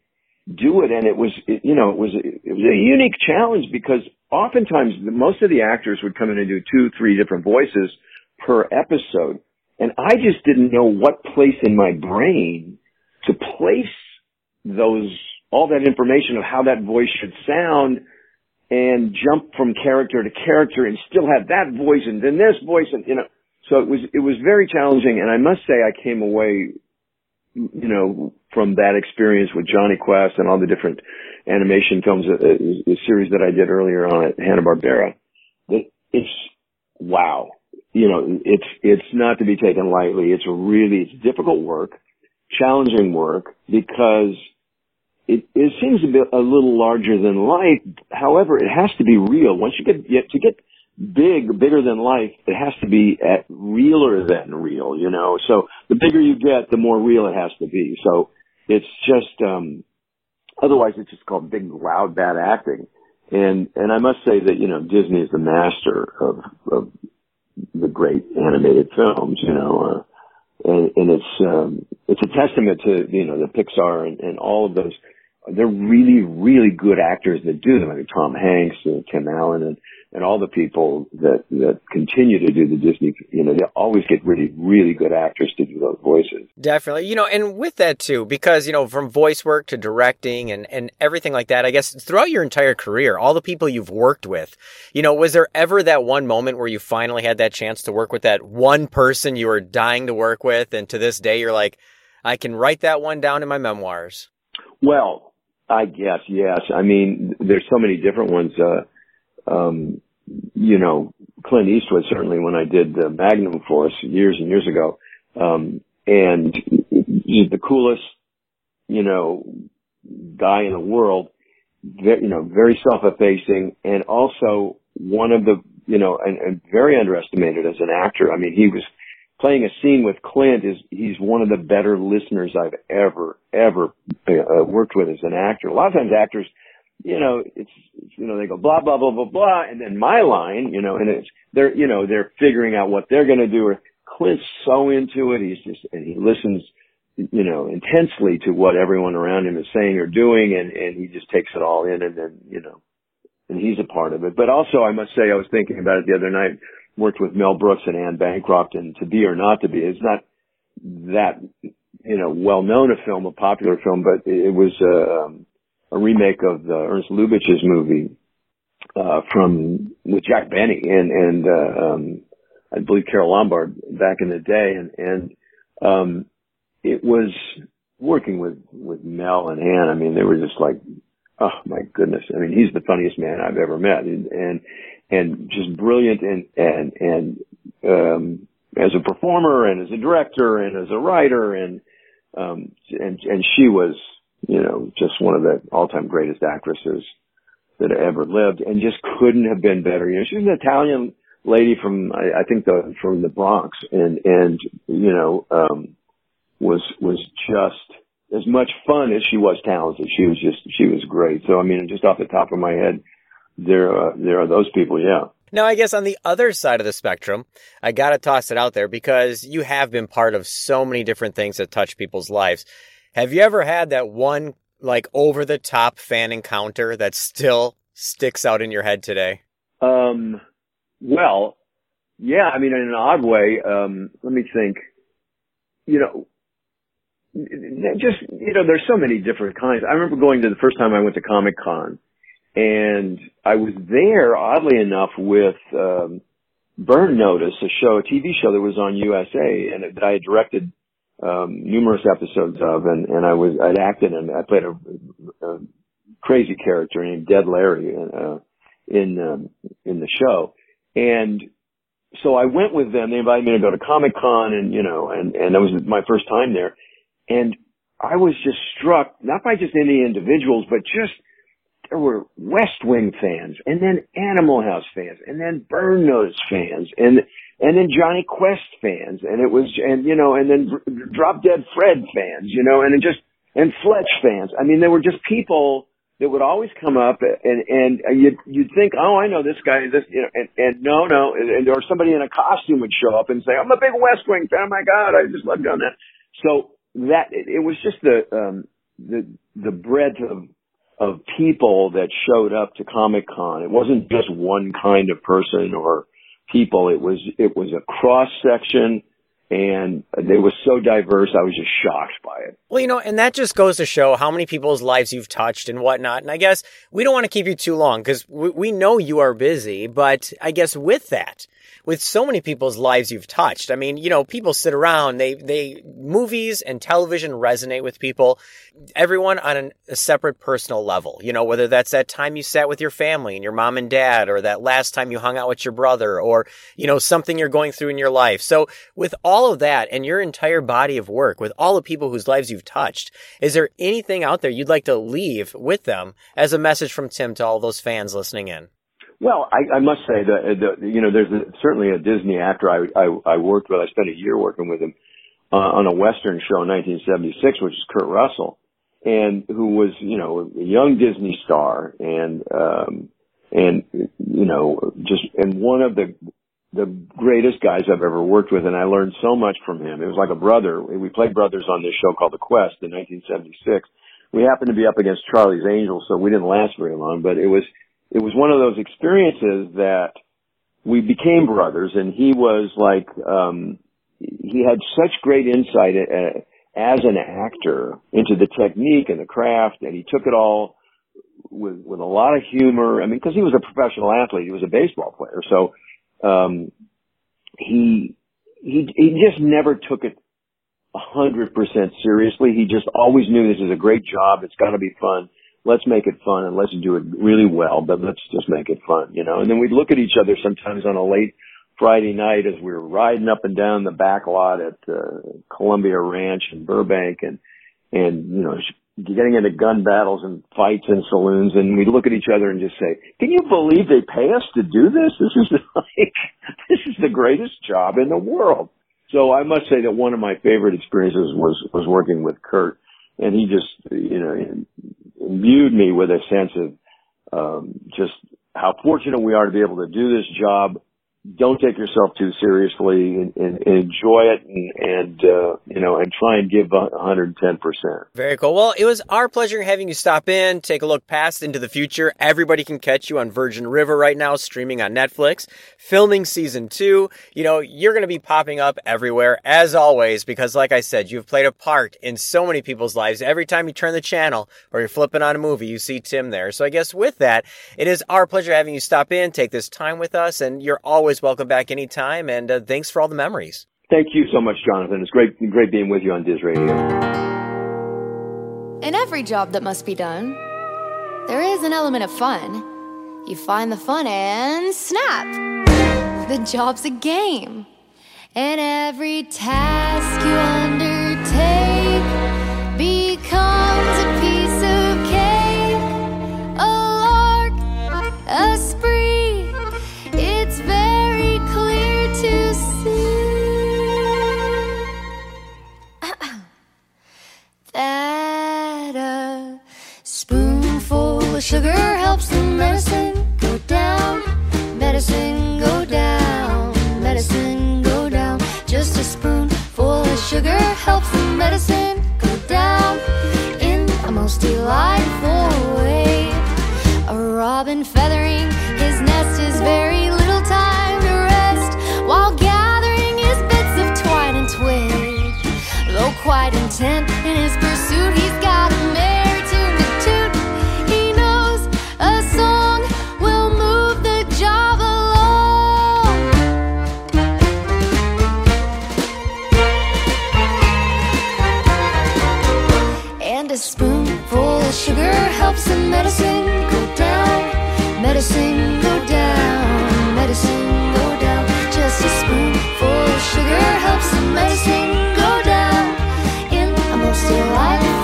do it. And it was, you know, it was, it was a unique challenge because oftentimes most of the actors would come in and do two, three different voices per episode. And I just didn't know what place in my brain to place those, all that information of how that voice should sound and jump from character to character and still have that voice and then this voice and, you know, so it was, it was very challenging. And I must say I came away, you know, from that experience with Jonny Quest and all the different animation films, uh, the series that I did earlier on at Hanna-Barbera, that it's, wow. You know, it's, it's not to be taken lightly. It's really, it's difficult work, challenging work because it, it seems a bit, a little larger than life. However, it has to be real. Once you get, get to get big, bigger than life, it has to be at realer than real, you know. So the bigger you get, the more real it has to be. So it's just, um, otherwise it's just called big, loud, bad acting. And, and I must say that, you know, Disney is the master of, of the great animated films, you know, uh, and, and it's, um, it's a testament to, you know, the Pixar and, and all of those, they're really, really good actors that do them. I mean, Tom Hanks and Tim Allen and, and all the people that, that continue to do the Disney, you know, they always get really, really good actors to do those voices. Definitely. You know, and with that too, because, you know, from voice work to directing and, and everything like that, I guess throughout your entire career, all the people you've worked with, you know, was there ever that one moment where you finally had that chance to work with that one person you were dying to work with? And to this day, you're like, I can write that one down in my memoirs. Well, I guess, yes. I mean, there's so many different ones. Uh, um, you know, Clint Eastwood certainly when I did the Magnum Force years and years ago, um, and he's the coolest, you know, guy in the world. You know, very self-effacing, and also one of the, you know, and, and very underestimated as an actor. I mean, he was playing a scene with Clint is he's one of the better listeners I've ever ever uh, worked with as an actor. A lot of times actors, you know, it's you know they go blah blah blah blah blah, and then my line, you know, and it's they're you know they're figuring out what they're going to do. Or Clint's so into it, he's just and he listens, you know, intensely to what everyone around him is saying or doing, and and he just takes it all in, and then you know, and he's a part of it. But also, I must say, I was thinking about it the other night worked with Mel Brooks and Anne Bancroft and To Be or Not to Be. It's not that, you know, well known a film, a popular film, but it was a, um, a remake of the Ernst Lubitsch's movie, uh, from, with Jack Benny and, and, uh, um, I believe Carole Lombard back in the day. And, and, um, it was working with, with Mel and Anne. I mean, they were just like, oh my goodness. I mean, he's the funniest man I've ever met. And, and and just brilliant and and and um, as a performer and as a director and as a writer and um, and and she was you know just one of the all time greatest actresses that ever lived and just couldn't have been better. You know, she's an Italian lady from I, I think the from the Bronx and and you know um, was was just as much fun as she was talented. She was just she was great. So I mean, just off the top of my head, there are, there are those people, yeah. Now, I guess on the other side of the spectrum, I got to toss it out there because you have been part of so many different things that touch people's lives. Have you ever had that one like over the top fan encounter that still sticks out in your head today? Um, well, yeah, I mean, in an odd way, um, let me think, you know, just, you know, there's so many different kinds. I remember going to the first time I went to Comic Con and I was there, oddly enough, with um, Burn Notice, a show, a TV show that was on USA, and that I had directed um, numerous episodes of, and, and I was I'd acted and I played a, a crazy character named Dead Larry uh, in um, in the show, and so I went with them. They invited me to go to Comic Con, and you know, and and that was my first time there, and I was just struck not by just any individuals, but just there were West Wing fans, and then Animal House fans, and then Burn Notice fans, and and then Jonny Quest fans, and it was and you know, and then Drop Dead Fred fans, you know, and it just and Fletch fans. I mean, there were just people that would always come up, and and you'd you'd think, oh, I know this guy, this you know, and, and no, no, and, or somebody in a costume would show up and say, I'm a big West Wing fan. Oh my God, I just love doing that. So that it, it was just the um the the breadth of of people that showed up to Comic Con. It wasn't just one kind of person or people. It was it was a cross section and they were so diverse. I was just shocked by it. Well, you know, and that just goes to show how many people's lives you've touched and whatnot. And I guess we don't want to keep you too long because we, we know you are busy. But I guess with that, with so many people's lives you've touched. I mean, you know, people sit around, they, they, movies and television resonate with people, everyone on an, a separate personal level. You know, whether that's that time you sat with your family and your mom and dad, or that last time you hung out with your brother, or, you know, something you're going through in your life. So with all of that and your entire body of work, with all the people whose lives you've touched, is there anything out there you'd like to leave with them as a message from Tim to all those fans listening in? Well, I, I must say that the, you know there's a, certainly a Disney actor I, I I worked with. I spent a year working with him uh, on a Western show in 1976, which is Kurt Russell, and who was you know a young Disney star and um and you know just and one of the the greatest guys I've ever worked with, and I learned so much from him. It was like a brother. We played brothers on this show called The Quest in 1976. We happened to be up against Charlie's Angels, so we didn't last very long, but it was it was one of those experiences that we became brothers and he was like um he had such great insight uh, as an actor into the technique and the craft and he took it all with with a lot of humor i mean because he was a professional athlete he was a baseball player so um he he he just never took it a hundred percent seriously. He just always knew this is a great job. It's got to be fun. Let's make it fun and let's do it really well, but let's just make it fun, you know. And then we'd look at each other sometimes on a late Friday night as we were riding up and down the back lot at uh, Columbia Ranch in Burbank and and you know getting into gun battles and fights in saloons and we'd look at each other and just say, "Can you believe they pay us to do this? This is (laughs) like this is the greatest job in the world." So I must say that one of my favorite experiences was was working with Kurt and he just you know imbued me with a sense of um, just how fortunate we are to be able to do this job. Don't take yourself too seriously and, and, and enjoy it and, and uh, you know, and try and give 110%. Very cool. Well, it was our pleasure having you stop in, take a look past into the future. Everybody can catch you on Virgin River right now, streaming on Netflix, filming season two. You know, you're going to be popping up everywhere as always, because like I said, you've played a part in so many people's lives. Every time you turn the channel or you're flipping on a movie, you see Tim there. So I guess with that, it is our pleasure having you stop in, take this time with us, and you're always welcome back anytime. And uh, thanks for all the memories. Thank you so much, Jonathan. It's great, great being with you on Diz Radio. In every job that must be done, there is an element of fun. You find the fun and snap! The job's a game. And every task you undertake becomes a piece sugar helps the medicine go down. Medicine go down. Medicine go down. Just a spoonful of sugar helps the medicine go down in a most delightful way. A robin feathering his nest is very little time to rest while gathering his bits of twine and twig. Though quite intent in his medicine go down in a most delightful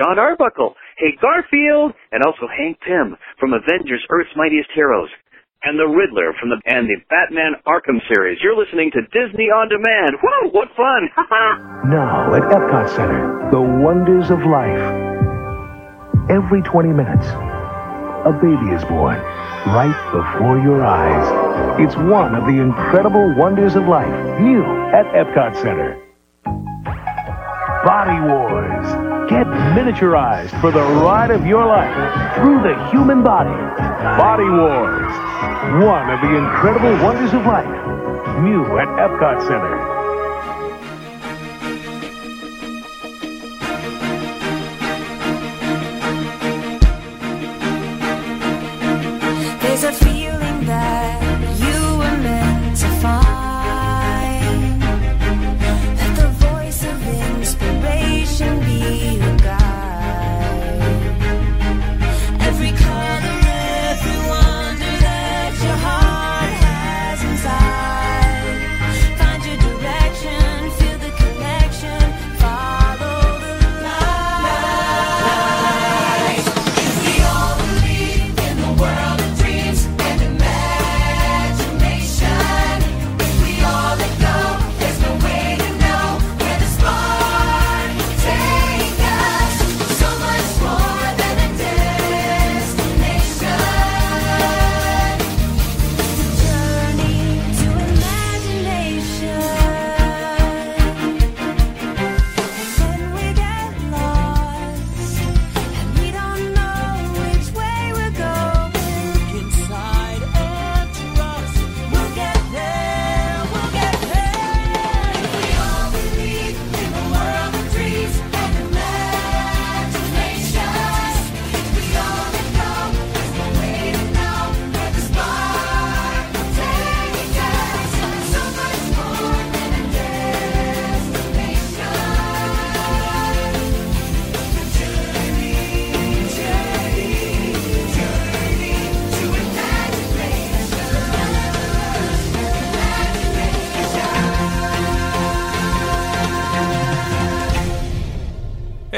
John Arbuckle. Hey, Garfield! And also Hank Pym from Avengers Earth's Mightiest Heroes. And the Riddler from the and the Batman Arkham series. You're listening to Disney On Demand. Woo, what fun! (laughs) Now at Epcot Center, the wonders of life. Every 20 minutes, a baby is born right before your eyes. It's one of the incredible wonders of life, new at Epcot Center. Body Wars. Get miniaturized for the ride of your life through the human body. Body Wars. One of the incredible wonders of life, new at Epcot Center.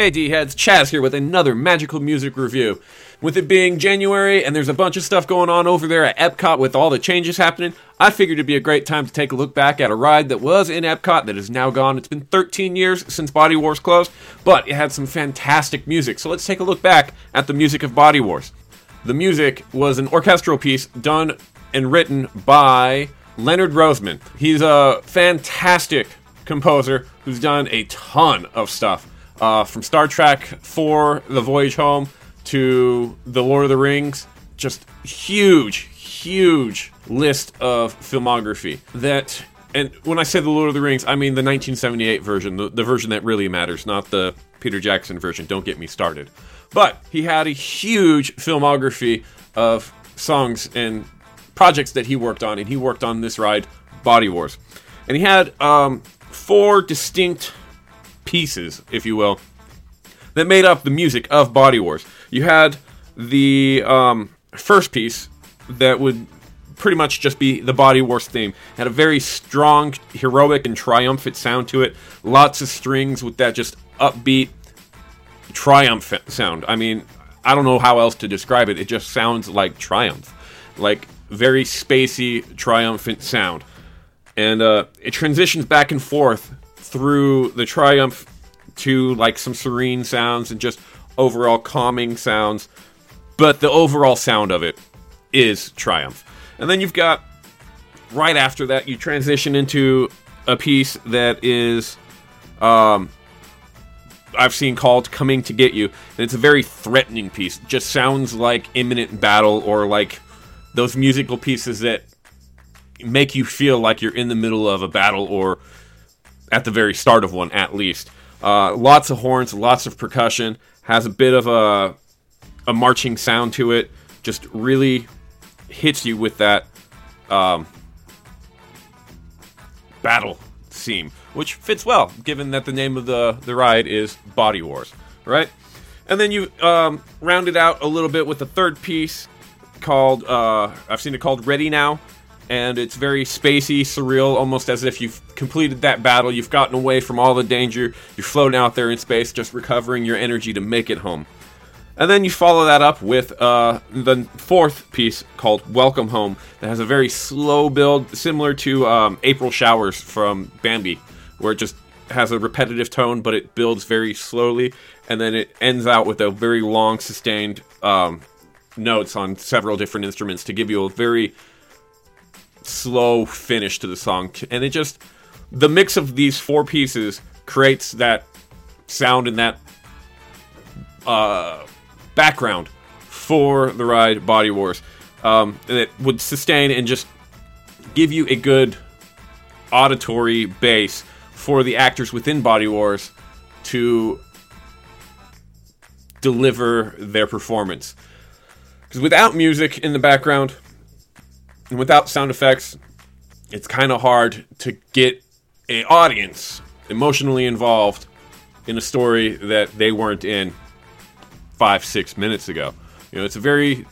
Hey D heads, Chaz here with another magical music review. With it being January and there's a bunch of stuff going on over there at Epcot with all the changes happening, I figured it'd be a great time to take a look back at a ride that was in Epcot that is now gone. It's been 13 years since Body Wars closed, but it had some fantastic music. So let's take a look back at the music of Body Wars. The music was an orchestral piece done and written by Leonard Rosenman. He's a fantastic composer who's done a ton of stuff. Uh, from Star Trek 4, The Voyage Home, to The Lord of the Rings. Just huge, huge list of filmography that and when I say the Lord of the Rings, I mean the 1978 version, the, the version that really matters, not the Peter Jackson version. Don't get me started. But he had a huge filmography of songs and projects that he worked on, and he worked on this ride, Body Wars. And he had um, four distinct pieces, if you will, that made up the music of Body Wars. You had the um, first piece that would pretty much just be the Body Wars theme. Had a very strong, heroic, and triumphant sound to it. Lots of strings with that just upbeat, triumphant sound. I mean, I don't know how else to describe it. It just sounds like triumph, like very spacey, triumphant sound, and uh, it transitions back and forth through the triumph to like some serene sounds and just overall calming sounds. But the overall sound of it is triumph. And then you've got right after that you transition into a piece that is um, I've seen called "Coming to Get You," and it's a very threatening piece. It just sounds like imminent battle or like those musical pieces that make you feel like you're in the middle of a battle or at the very start of one, at least. Uh, lots of horns, lots of percussion, has a bit of a a marching sound to it. Just really hits you with that um, battle theme, which fits well, given that the name of the the ride is Body Wars, right? And then you um, round it out a little bit with a third piece called uh, I've seen it called Ready Now, and it's very spacey, surreal, almost as if you've completed that battle, you've gotten away from all the danger, you're floating out there in space, just recovering your energy to make it home. And then you follow that up with uh, the fourth piece called Welcome Home that has a very slow build, similar to um, April Showers from Bambi, where it just has a repetitive tone, but it builds very slowly. And then it ends out with a very long, sustained um, notes on several different instruments to give you a very slow finish to the song. And it just, the mix of these four pieces creates that sound and that uh, background for the ride Body Wars um, that would sustain and just give you a good auditory base for the actors within Body Wars to deliver their performance. Because without music in the background and without sound effects, it's kind of hard to get a audience emotionally involved in a story that they weren't in five, six minutes ago. You know, it's a very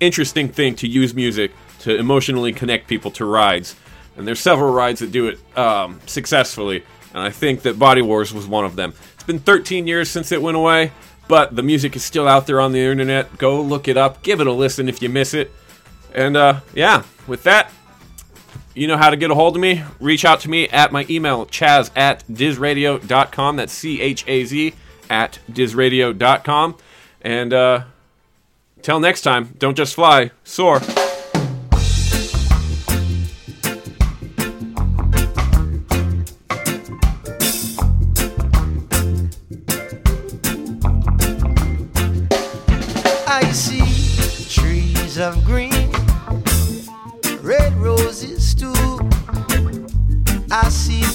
interesting thing to use music to emotionally connect people to rides. And there's several rides that do it um, successfully. And I think that Body Wars was one of them. It's been 13 years since it went away, but the music is still out there on the internet. Go look it up, give it a listen if you miss it. And uh, yeah, with that, you know how to get a hold of me. Reach out to me at my email, chaz at dizradio.com. That's C H A Z at dizradio.com. And uh, till next time, don't just fly, soar.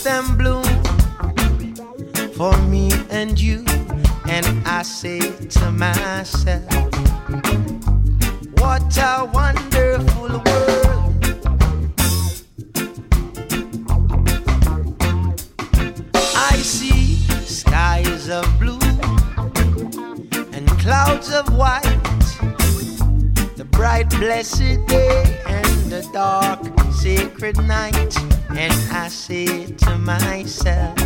Them bloom for me and you, and I say to myself, What a wonderful world. I see skies of blue and clouds of white, the bright blessed day and the dark sacred night, and I say to myself,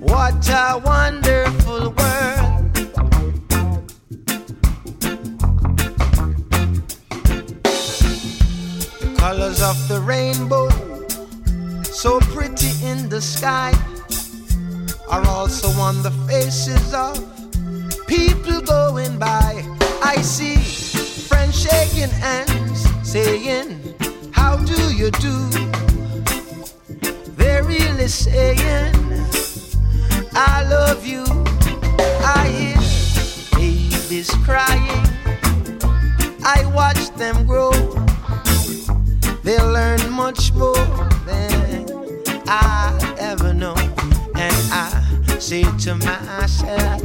What a wonderful world. The colors of the rainbow, so pretty in the sky, are also on the faces of people going by. I see friends shaking hands, saying, How do you do? They're really saying, I love you. I hear babies crying. I watch them grow. They'll learn much more than I ever know. And I say to myself,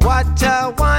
what a wonderful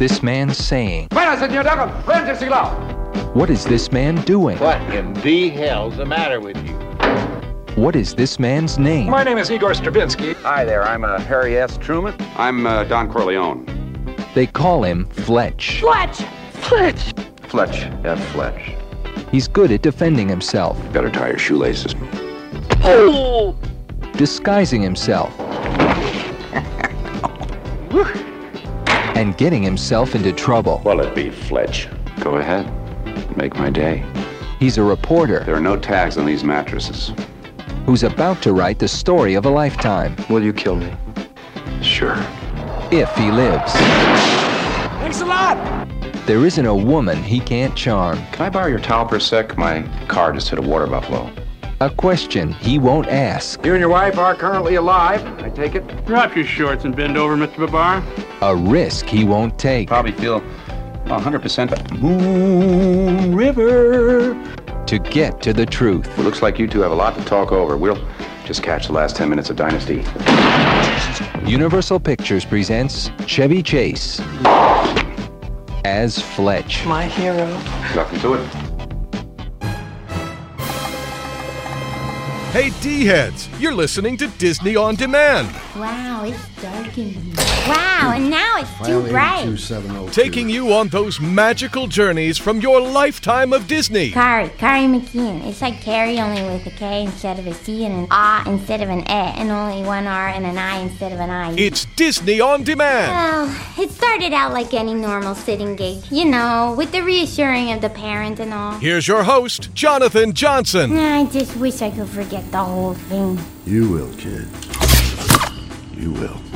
this man saying? Bueno, señor Duncan, prende el What is this man doing? What in the hell's the matter with you? What is this man's name? My name is Igor Stravinsky. Hi there, I'm uh, Harry S. Truman. I'm uh, Don Corleone. They call him Fletch. Fletch! Fletch! Fletch F. Fletch. He's good at defending himself, Better tie your shoelaces. Oh! disguising himself, and getting himself into trouble. Well, it be Fletch. Go ahead. Make my day. He's a reporter There are no tags on these mattresses. who's about to write the story of a lifetime. Will you kill me? Sure. If he lives. Thanks a lot! There isn't a woman he can't charm. Can I borrow your towel for a sec? My car just hit a water buffalo. A question he won't ask. You and your wife are currently alive, I take it? Drop your shorts and bend over, Mr. Babar. A risk he won't take. Probably feel 100% Moon River. To get to the truth. Well, looks like you two have a lot to talk over. We'll just catch the last 10 minutes of Dynasty. Universal Pictures presents Chevy Chase as Fletch. My hero. Welcome to it. Hey, D heads, you're listening to Disney On Demand, Wow, it's dark in here. Wow, and now it's too bright. Oh taking you on those magical journeys from your lifetime of Disney. Kari, Kari McKeon. It's like Carrie only with a K instead of a C and an A instead of an E, and only one R and an I instead of an I. It's Disney On Demand. Well, it started out like any normal sitting gig, you know, with the reassuring of the parent and all. Here's your host, Jonathan Johnson. I just wish I could forget the whole thing. You will, kid. You will.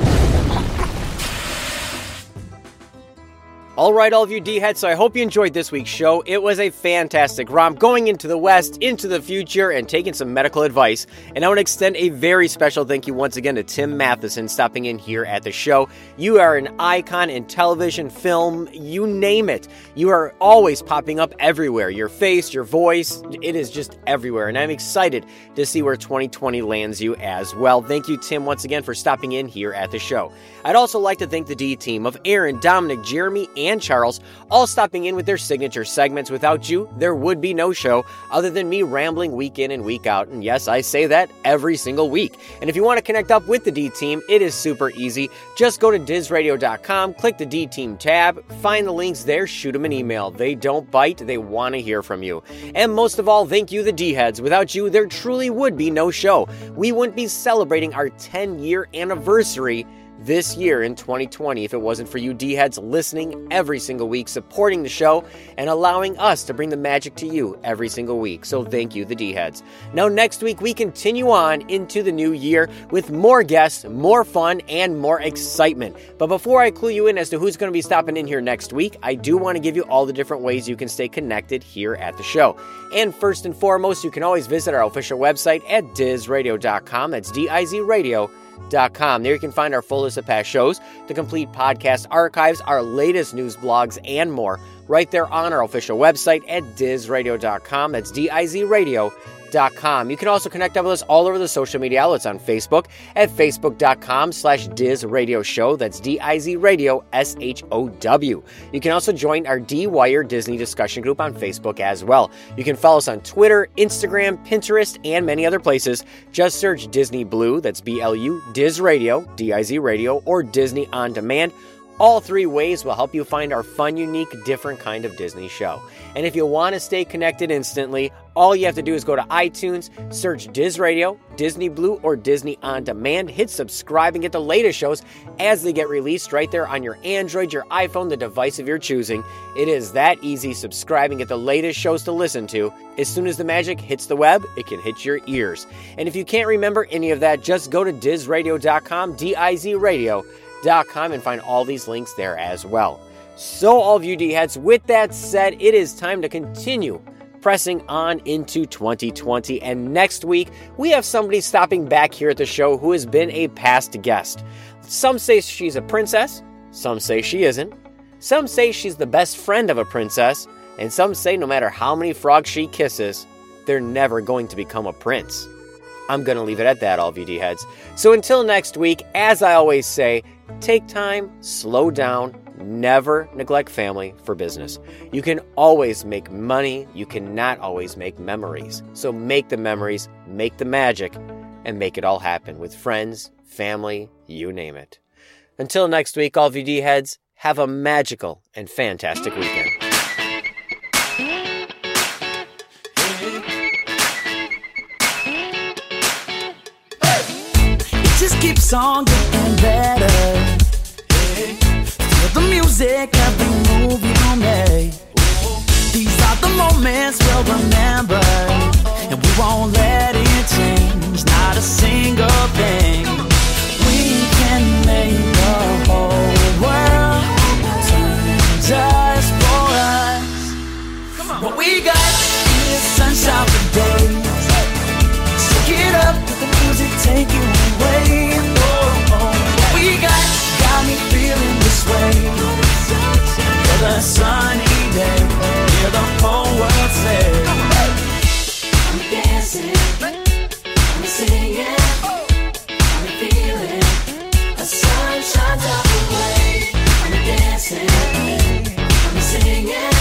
All right, all of you D heads, so I hope you enjoyed this week's show. It was a fantastic romp going into the West, into the future, and taking some medical advice. And I want to extend a very special thank you once again to Tim Matheson stopping in here at the show. You are an icon in television, film, you name it. You are always popping up everywhere. Your face, your voice, it is just everywhere. And I'm excited to see where 2020 lands you as well. Thank you, Tim, once again for stopping in here at the show. I'd also like to thank the D team of Erin, Domenic, Jeremy, and Charles, all stopping in with their signature segments. Without you, there would be no show other than me rambling week in and week out. And yes, I say that every single week. And if you want to connect up with the D team, it is super easy. Just go to dizradio.com, click the D team tab, find the links there, shoot them an email. They don't bite, they want to hear from you. And most of all, thank you, the D heads. Without you, there truly would be no show. We wouldn't be celebrating our 10 year anniversary this year in 2020 if it wasn't for you D heads listening every single week, supporting the show, and allowing us to bring the magic to you every single week. So thank you, the D heads. Now, next week, we continue on into the new year with more guests, more fun, and more excitement. But before I clue you in as to who's going to be stopping in here next week, I do want to give you all the different ways you can stay connected here at the show. And first and foremost, you can always visit our official website at dizradio.com. That's D I Z radio. There you can find our full list of past shows, the complete podcast archives, our latest news blogs, and more right there on our official website at dizradio.com. That's D I Z radio.com. You can also connect up with us all over the social media outlets on Facebook at facebook.com slash Diz Radio Show. That's D I Z Radio S H O W. You can also join our D Wire Disney discussion group on Facebook as well. You can follow us on Twitter, Instagram, Pinterest, and many other places. Just search Disney Blu, that's B L U, Diz Radio, D I Z Radio, or Disney On Demand. All three ways will help you find our fun, unique, different kind of Disney show. And if you want to stay connected instantly, all you have to do is go to iTunes, search Diz Radio, Disney Blu, or Disney On Demand, hit subscribe, and get the latest shows as they get released right there on your Android, your iPhone, the device of your choosing. It is that easy. Subscribe and get the latest shows to listen to. As soon as the magic hits the web, it can hit your ears. And if you can't remember any of that, just go to dizradio.com, D I Z Radio and find all these links there as well. So, all of you D heads, with that said, it is time to continue pressing on into 2020. And next week, we have somebody stopping back here at the show who has been a past guest. Some say she's a princess, some say she isn't, some say she's the best friend of a princess, and some say no matter how many frogs she kisses, they're never going to become a prince. I'm going to leave it at that, all VD heads. So until next week, as I always say, take time, slow down, never neglect family for business. You can always make money, you cannot always make memories. So make the memories, make the magic, and make it all happen with friends, family, you name it. Until next week, all VD heads, have a magical and fantastic weekend. Just keeps on getting better. Feel the music, every move you make. These are the moments we'll remember, and we won't let it change. Not a single thing. We can make the whole world turn just for us. What we got is sunshine for days. So get up, let the music take you The sunny day, hear the whole world say. I'm dancing, I'm singing, I'm feeling. The sun shines up away. I'm dancing, I'm singing,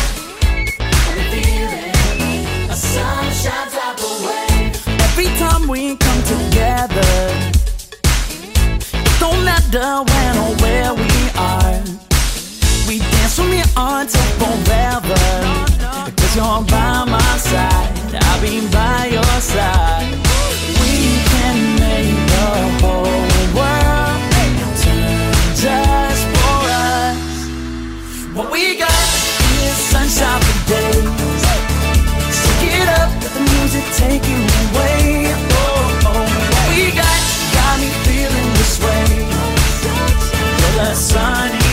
I'm feeling. The sun shines up away. Every time we come together, it don't matter when or where we are. From here on till forever. Because you're by my side, I'll be by your side. We can make the whole world turn just for us. What we got is sunshine for days. So get up, let the music take you away. Oh, oh. What we got got me feeling this way. Till a sunny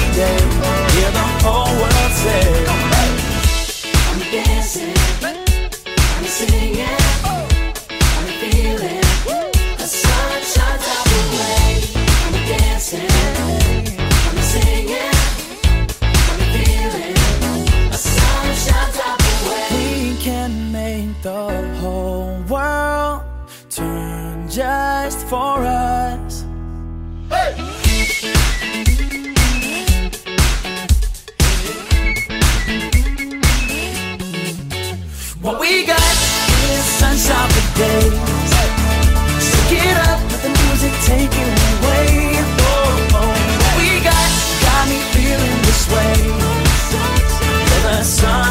for us. What we got is sunshine for days. So get up, let the music take you away. Oh, oh. What we got got me feeling this way. For the sunny